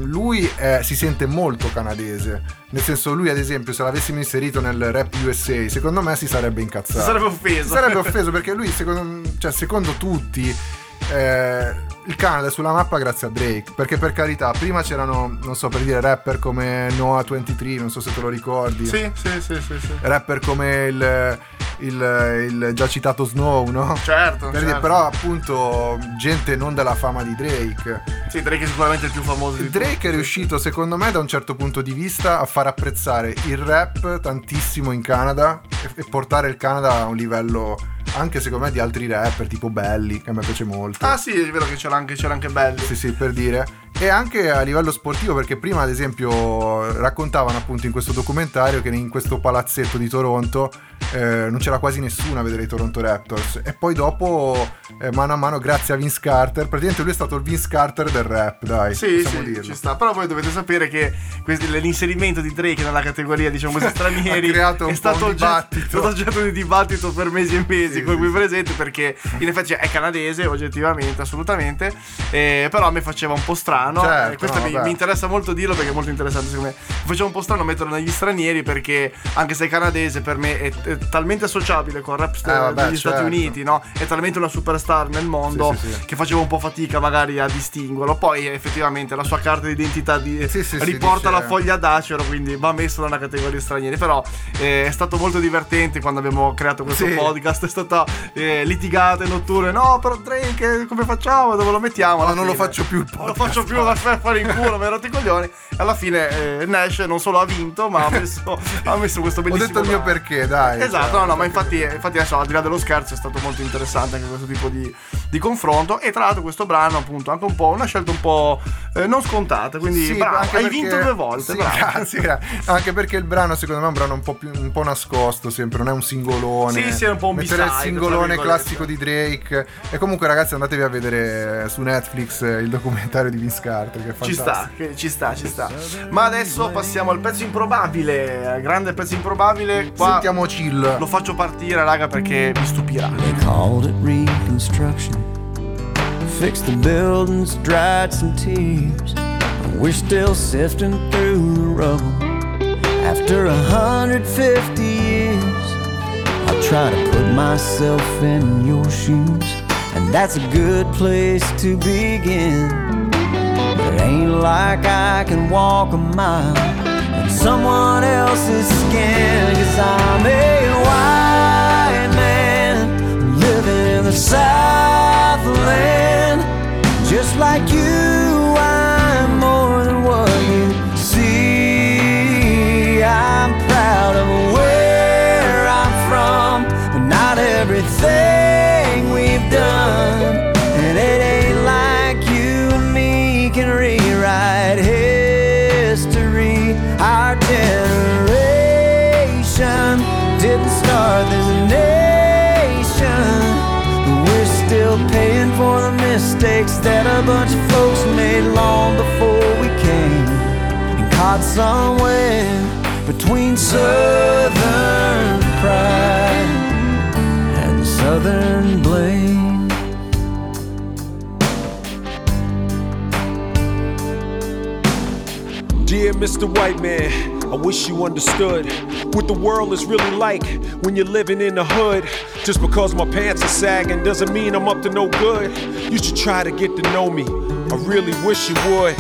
B: lui è- si sente molto canadese. Nel senso, lui ad esempio, se l'avessimo inserito nel rap USA, secondo me si sarebbe incazzato.
C: Si sarebbe offeso.
B: Si sarebbe offeso perché lui, secondo, cioè, secondo tutti, eh, il Canada è sulla mappa grazie a Drake, perché per carità, prima c'erano, non so, per dire rapper come Noah 23, non so se te lo ricordi.
C: Sì, sì, sì, sì, sì.
B: Rapper come il, il- il già citato Snow, no?
C: Certo,
B: Per dire,
C: certo.
B: però appunto gente non della fama di Drake.
C: Sì, Drake è sicuramente il più famoso di
B: Drake è riuscito, secondo me, da un certo punto di vista, a far apprezzare il rap tantissimo in Canada e, e portare il Canada a un livello anche secondo me di altri rapper tipo Belly, che a me piace molto.
C: Ah sì, è vero che c'era anche, c'era anche Belli.
B: Sì, sì, per dire. E anche a livello sportivo, perché prima, ad esempio, raccontavano appunto in questo documentario che in questo palazzetto di Toronto eh, non c'era quasi nessuno a vedere i Toronto Raptors. E poi dopo, eh, mano a mano, grazie a Vince Carter, praticamente lui è stato il Vince Carter del rap, dai.
C: Sì, sì,
B: dirlo.
C: ci sta. Però voi dovete sapere che questi- l'inserimento di Drake nella categoria, diciamo così, stranieri è stato oggetto, stato oggetto di dibattito per mesi e mesi
B: Sì,
C: con cui
B: sì.
C: presente perché in effetti è canadese oggettivamente, assolutamente, eh, però a me faceva un po' strano.
B: Certo,
C: eh, questo
B: no,
C: mi, mi interessa molto dirlo perché è molto interessante secondo me. Faceva un po' strano metterlo negli stranieri perché anche se è canadese per me è, è talmente associabile con il rap
B: Eh, vabbè,
C: degli Stati
B: certo.
C: Uniti, no? È talmente una superstar nel mondo
B: Sì, sì, sì.
C: che facevo un po' fatica magari a distinguerlo. Poi effettivamente la sua carta d'identità di- riporta la foglia d'acero, quindi va messo nella categoria stranieri. Però eh, è stato molto divertente quando abbiamo creato questo podcast. È stata eh, litigata in notturne. No, però Drake, come facciamo? Dove lo mettiamo?
B: No, non lo faccio più il
C: Non lo faccio più a fa- fare in culo, rotto i coglioni. Alla fine eh, Nash non solo ha vinto, ma ha messo, ha messo questo
B: Ho
C: bellissimo.
B: detto il mio perché, dai.
C: Esatto,
B: cioè,
C: no, no, ma infatti, infatti adesso al di là dello scherzo è stato molto interessante anche questo tipo di, di confronto. E tra l'altro questo brano, appunto, anche un po' una scelta un po' eh, non scontata. Quindi
B: Sì,
C: bravo, hai
B: perché-
C: vinto due volte.
B: Sì,
C: bravo.
B: grazie, grazie. Anche perché il brano, secondo me, è un brano un po', più, un po' nascosto sempre, non è un singolone.
C: Sì, sì, è un po' un
B: Mettere il singolone classico di Drake. E comunque, ragazzi, andatevi a vedere eh, su Netflix eh, il documentario di Vince Carter, che è
C: Ci
B: fantastico.
C: sta, che- ci sta, ci sta. Ma adesso passiamo al pezzo improbabile. Grande pezzo improbabile. Qua
B: Sentiamo chill.
C: lo faccio partire, raga, perché vi stupirà.
P: They called it reconstruction. Fixed the buildings, dried some tears. We're still sifting through the rubble. After 150 years, I try to put myself in your shoes. And that's a good place to begin. Ain't like I can walk a mile in someone else's skin. Cause I'm a white man living in the Southland. Just like you, that a bunch of folks made long before we came. And caught somewhere between southern pride and southern blame.
Q: Dear Mr. White Man, I wish you understood what the world is really like when you're living in the hood. Just because my pants are sagging doesn't mean I'm up to no good. You should try to get to know me. I really wish you would.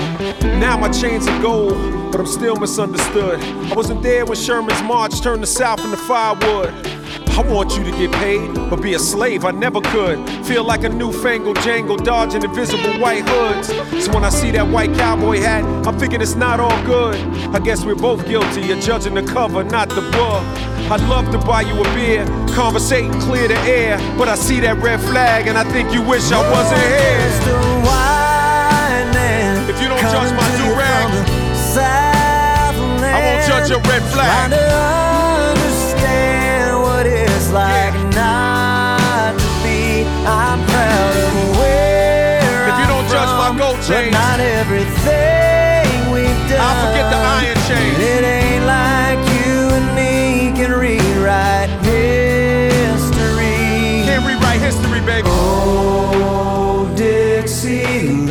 Q: Now my chains are gold, but I'm still misunderstood. I wasn't there when Sherman's march turned the South into firewood. I want you to get paid, but be a slave, I never could. Feel like a newfangled Django dodging invisible white hoods. So when I see that white cowboy hat, I'm thinking it's not all good. I guess we're both guilty of judging the cover, not the book. I'd love to buy you a beer, conversate and clear the air. But I see that red flag and I think you wish I wasn't here. If you don't judge my do rag, I won't judge your red flag.
P: Like not to be. I'm proud of where
Q: If you don't
P: I'm
Q: judge my gold
P: but
Q: chains,
P: not everything we've done.
Q: I'll forget the iron chains.
P: It ain't like you and me can rewrite history.
Q: Can't rewrite history, baby.
P: Oh, Dixieland.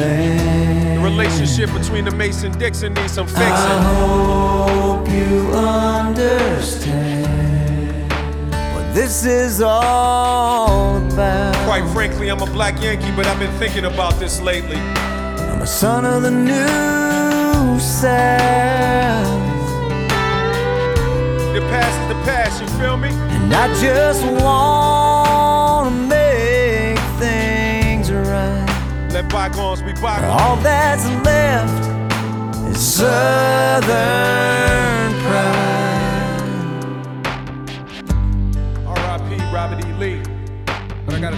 Q: The relationship between the Mason Dixon needs some fixing.
P: I hope you understand this is all about.
Q: Quite frankly, I'm a black Yankee, but I've been thinking about this lately.
P: I'm a son of the new South.
Q: The past is the past, you feel me?
P: And I just wanna make things right.
Q: Let bygones be bygones.
P: All that's left is Southern pride.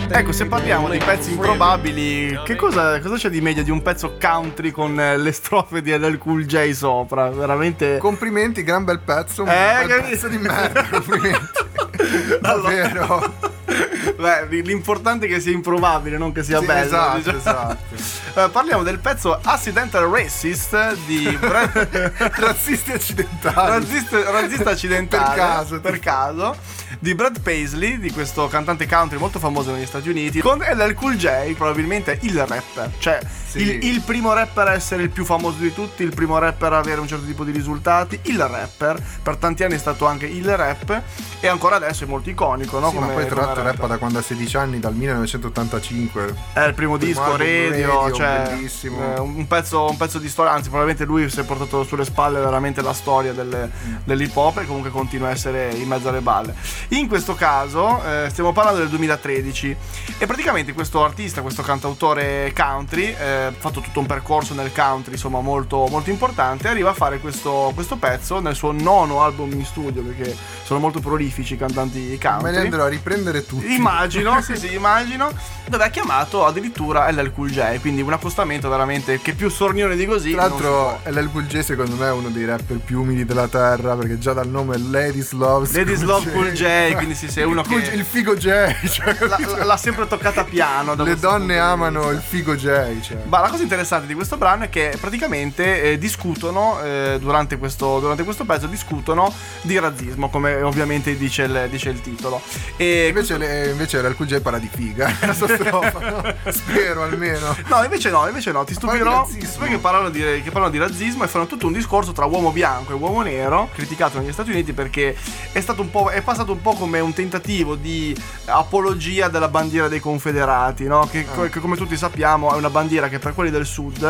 C: Ecco, se parliamo di pezzi improbabili, che cosa, cosa c'è di meglio di un pezzo country con eh, le strofe di LL Cool J sopra? Veramente.
B: Complimenti, gran bel pezzo. Un
C: Eh,
B: bel
C: che-
B: pezzo di merda, complimenti. Davvero.
C: Beh, l'importante è che sia improbabile, non che sia
B: Sì,
C: bello.
B: esatto,
C: diciamo.
B: esatto.
C: Eh, parliamo del pezzo Accidental Racist di Brad...
B: Razzisti accidentali.
C: Razzista, razzista accidentale
B: Per caso.
C: per caso di Brad Paisley di questo cantante country molto famoso negli Stati Uniti con LL Cool J probabilmente il rapper cioè
B: Sì.
C: il, il primo rapper a essere il più famoso di tutti il primo rapper a avere un certo tipo di risultati il rapper per tanti anni è stato anche il rap e ancora adesso è molto iconico no?
B: Sì, ma
C: Come-
B: poi tra l'altro
C: rapper.
B: rappa da quando ha 16 anni, dal 1985.
C: È il primo disco radio,
B: radio,
C: cioè
B: bellissimo.
C: eh, un, pezzo, un pezzo di storia, anzi probabilmente lui si è portato sulle spalle veramente la storia delle-
B: Mm.
C: dell'hip hop e comunque continua a essere in mezzo alle balle. In questo caso eh, stiamo parlando del 2013 e praticamente questo artista, questo cantautore country, eh, ha fatto tutto un percorso nel country insomma molto, molto importante, arriva a fare questo, questo pezzo nel suo nono album in studio perché sono molto prolifici i cantanti
B: Me li
C: country.
B: andrò a riprendere tutti.
C: Immagino, sì, sì, immagino. Dove ha chiamato addirittura LL Cool J. Quindi un accostamento veramente che più sornione di così.
B: Tra l'altro, LL Cool J secondo me è uno dei rapper più umili della terra perché già dal nome Ladies Love
C: Ladies Love Cool J, quindi sì, sei uno che-
B: Il figo J, cioè,
C: può. L'ha, l'ha sempre toccata piano.
B: Le
C: questo
B: donne amano il figo J. Cioè.
C: Ma la cosa interessante di questo brano è che praticamente eh, discutono eh, durante, questo, durante questo pezzo discutono di razzismo, come ovviamente dice il, dice il titolo. E
B: Invece, le- invece LL Cool J parla di figa. La sua strofa, no? Spero almeno.
C: No, invece no, invece no. Ti stupirò che parlano, di, che parlano di razzismo e fanno tutto un discorso tra uomo bianco e uomo nero, criticato negli Stati Uniti perché è stato un po'. è passato un po' come un tentativo di apologia della bandiera dei confederati, no? Che,
B: Ah.
C: che come tutti sappiamo è una bandiera che per quelli del sud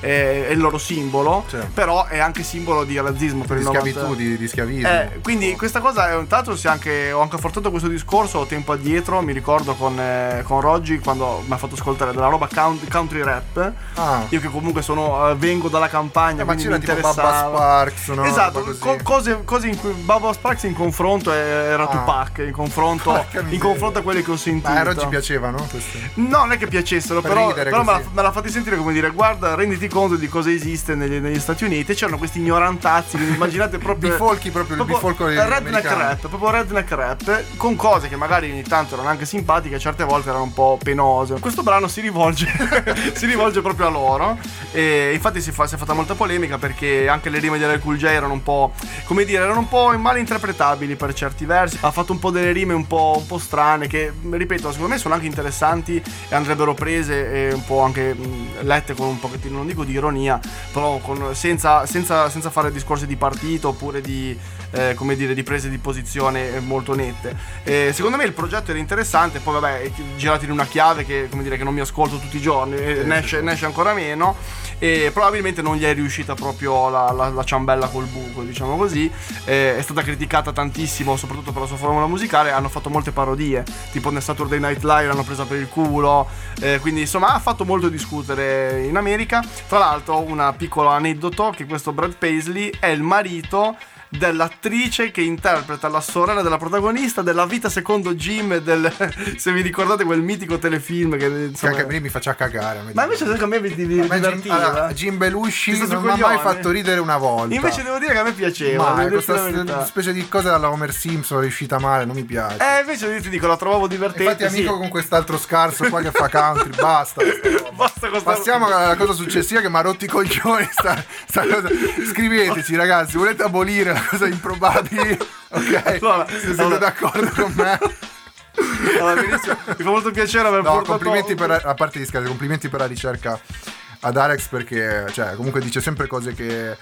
C: è, è il loro simbolo,
B: Certo.
C: però è anche simbolo di razzismo per
B: Di
C: il 90
B: schiavitù, di, di schiavismo.
C: eh, quindi questa cosa è un tra l'altro anche, ho anche affrontato questo discorso tempo addietro, mi ricordo con, eh, con Roggi quando mi ha fatto ascoltare della roba count- country rap.
B: Ah.
C: Io che comunque sono, eh, vengo dalla campagna,
B: Eh, ma c'era
C: mi
B: tipo. Bubba Sparks, no?
C: Esatto, co- cose, cose in cui Bubba Sparks in confronto eh, era. Tupac, in confronto, in confronto a quelli che ho sentito.
B: Ma a Roggi piacevano queste?
C: No, non è che piacessero,
B: Per
C: però, però me,
B: così.
C: me fatti sentire come dire: guarda, renditi conto di cosa esiste negli, negli Stati Uniti. E c'erano questi ignorantazzi, immaginate proprio.
B: Bifolchi, proprio il bifolco
C: redneck
B: americano.
C: rap, proprio redneck rap, con cose che magari ogni tanto erano anche simpatiche, certe volte erano un po' penose. Questo brano si rivolge, si rivolge proprio a loro. E infatti si, fa- si è fatta molta polemica perché anche le rime della Cool J erano un po', come dire, erano un po' mal interpretabili per certi versi. Ha fatto un po' delle rime un po', un po' strane che, ripeto, secondo me sono anche interessanti e andrebbero prese e un po' anche lette con un pochettino, non dico di ironia, però con- senza, senza- senza fare discorsi di partito oppure di, eh, come dire, di prese di posizione eh, molto nette. Eh, secondo me il progetto era interessante, poi vabbè, è girato in una chiave che, come dire, che non mi ascolto tutti i giorni, e
B: Sì,
C: ne, esce, ne esce ancora meno e probabilmente non gli è riuscita proprio la, la- la ciambella col buco, diciamo così. Eh, è stata criticata tantissimo, soprattutto per la sua formula musicale, hanno fatto molte parodie, tipo nel Saturday Night Live l'hanno presa per il culo, eh, quindi insomma ha fatto molto discutere in America. Tra l'altro una piccola aneddoto che questo Brad Paisley è il marito dell'attrice che interpreta la sorella della protagonista della vita secondo Jim del se vi ricordate quel mitico telefilm che insomma,
B: Che anche mi faccia cagare.
C: ma invece secondo me
B: Jim,
C: divertiva
B: allora, Jim Belushi non mi ha mai fatto ridere una volta.
C: invece devo dire che a me piaceva
B: Ma questa
C: verità.
B: specie di cosa dalla Homer Simpson è uscita male, non mi piace.
C: eh invece io ti dico la trovavo divertente
B: Infatti, amico
C: sì.
B: con quest'altro scarso qua che fa country, basta.
C: Basta
B: Passiamo alla cosa successiva che mi ha rotto i coglioni. Sta, sta cosa. Scriveteci, ragazzi, volete abolire la cosa improbabili? Ok,
C: Allora,
B: se siete
C: allora-
B: d'accordo con me.
C: Allora, mi fa molto piacere aver
B: No,
C: portato
B: complimenti per a parte di scherzi, complimenti per la ricerca ad Alex perché cioè, comunque dice sempre cose che,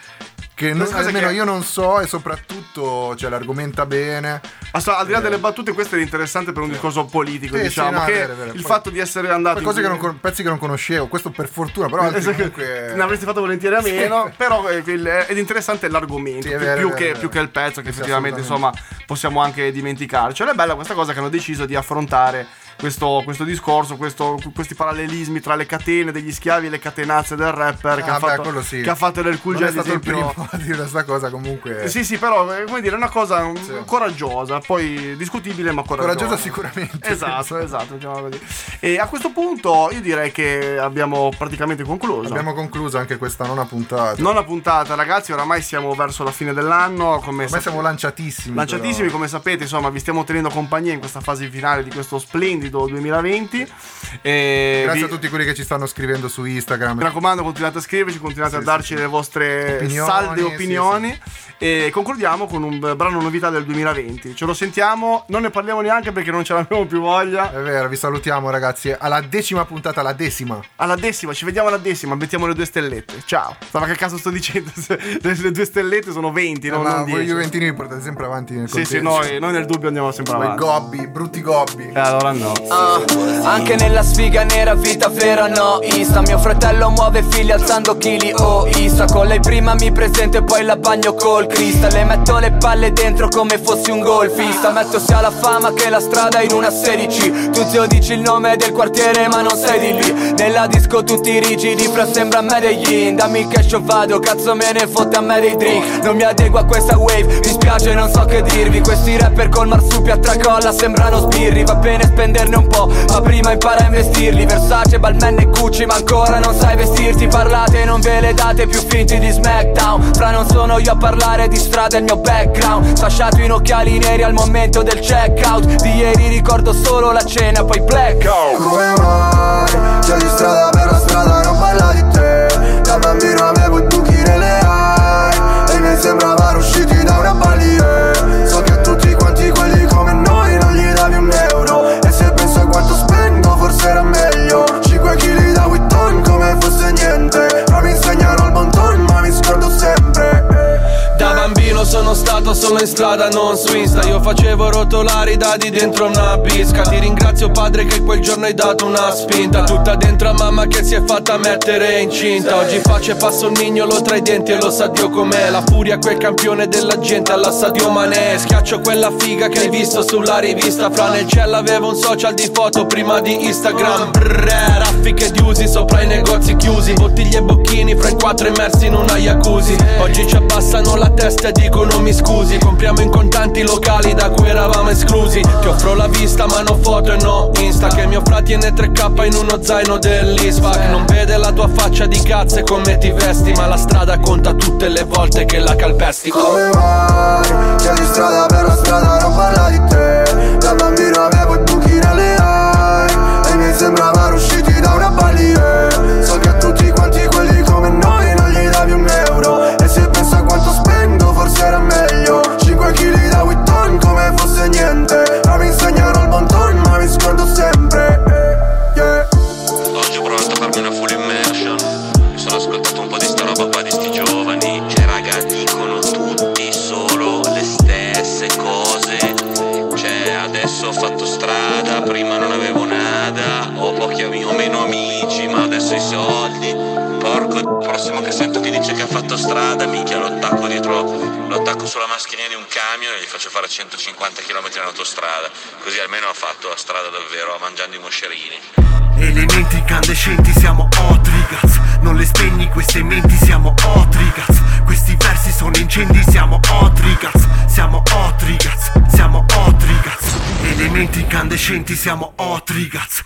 B: che non- almeno
C: che-
B: io non so e soprattutto cioè, l'argomenta bene.
C: Assolut- al di là delle battute, questo era interessante per un discorso politico,
B: Sì, sì,
C: diciamo.
B: no, è
C: che
B: vero, è vero.
C: il
B: Poi-
C: fatto di essere andato
B: cose
C: in-
B: che non pezzi che non conoscevo, questo per fortuna, però
C: Esatto,
B: comunque...
C: ne avresti fatto volentieri a meno,
B: Sì.
C: però eh, il- ed interessante l'argomento,
B: Sì, è
C: più,
B: vero,
C: più
B: è
C: che,
B: è
C: più che il pezzo, che
B: Sì,
C: effettivamente insomma possiamo anche dimenticarci. Ed è bella questa cosa che hanno deciso di affrontare questo, questo discorso, questo- questi parallelismi tra le catene degli schiavi e le catenazze del rapper che,
B: Ah,
C: ha
B: beh,
C: fatto,
B: sì.
C: che ha fatto del cool jazz, ad esempio.
B: primo a dire questa cosa comunque.
C: Sì, sì, però eh, come dire, è una cosa mm, coraggiosa, poi discutibile, ma coraggiosa.
B: Coraggiosa sicuramente.
C: Esatto, esatto, diciamo così. E a questo punto io direi che abbiamo praticamente concluso.
B: Abbiamo concluso anche questa nona puntata.
C: Nona puntata, ragazzi, oramai siamo verso la fine dell'anno. Come
B: Ormai
C: sap-
B: siamo lanciatissimi.
C: Lanciatissimi, come sapete, insomma, vi stiamo tenendo compagnia in questa fase finale di questo splendido 2020. E
B: Grazie
C: vi-
B: a tutti quelli che ci stanno scrivendo su Instagram.
C: mi raccomando, continuate a scriverci, continuate a darci le vostre
B: Opinioni,
C: salde
B: sì,
C: opinioni. E concludiamo con un brano novità del 2020. Ce lo sentiamo, non ne parliamo neanche perché non ce l'abbiamo più voglia.
B: È vero, vi salutiamo ragazzi. Alla decima puntata, alla decima.
C: Alla decima, ci vediamo alla decima, mettiamo le due stellette. Ciao. Ma che cazzo sto dicendo? Le, due stellette sono 20, no?
B: Eh, ma
C: non
B: voi
C: 10.
B: Juventini vi portate sempre avanti nel
C: Sì, sì,
B: contesto.
C: noi, noi nel dubbio andiamo sempre
B: Voi
C: avanti.
B: gobbi, brutti gobbi.
C: E allora no.
R: Ah, anche nella sfiga nera vita vera no Insta Mio fratello muove figli alzando chili oh Isa Con lei prima mi presento e poi la bagno col cristal Le metto le palle dentro come fossi un golfista. Metto sia la fama che la strada in una 16 Tu zio dici il nome del quartiere ma non sei di lì. Nella disco tutti rigidi però sembra Medellin Dammi il cash o vado cazzo me ne fotte a me dei drink. Non mi adeguo a questa wave Mi spiace non so che dirvi. Questi rapper col marsupi a tracolla sembrano sbirri. Va bene spenderne un po' ma prima impara a investirli. Versace, Balmain e Gucci ma ancora non sai vestirti. Parlate non ve le date più finti di Smackdown. Fra non sono io a parlare di strada è il mio background. Sasciato in occhiali neri al momento del checkout. Di ieri ricordo solo la cena poi blackout
S: Come mai? C'è di strada per la strada non parla di te. Da bambino avevo i
L: in strada, non su Insta Io facevo rotolare i dadi dentro una bisca. Ti ringrazio padre che quel giorno hai dato una spinta. Tutta dentro a mamma che si è fatta mettere incinta. Oggi faccio e passo il mignolo tra i denti e lo sa Dio com'è. La furia quel campione della gente alla Sadio Mané Schiaccio quella figa che hai visto sulla rivista. Fra nel cielo avevo un social di foto prima di Instagram. Brrr, raffiche di usi sopra i negozi chiusi. Bottiglie e bocchini fra in quattro immersi in una jacuzzi. Oggi ci abbassano la testa e dicono mi scusi Compriamo in contanti locali da cui eravamo esclusi. Ti offro la vista ma no foto e no Insta Che mio frate tiene 3k in uno zaino dell'Isvac Non vede la tua faccia di cazzo e come ti vesti Ma la strada conta tutte le volte che la calpesti.
S: Come mai? C'è di strada per la strada non parla di te. Da bambino avevo i buchi nelle eye E mi sembravano usciti
T: fare 150 km in autostrada Così almeno ho fatto la strada davvero mangiando i moscerini.
A: Elementi incandescenti siamo Otrigaz Non le spegni queste menti siamo Otrigaz Questi versi sono incendi siamo Otrigaz Siamo Otrigaz Siamo Otrigaz Elementi incandescenti siamo Otrigaz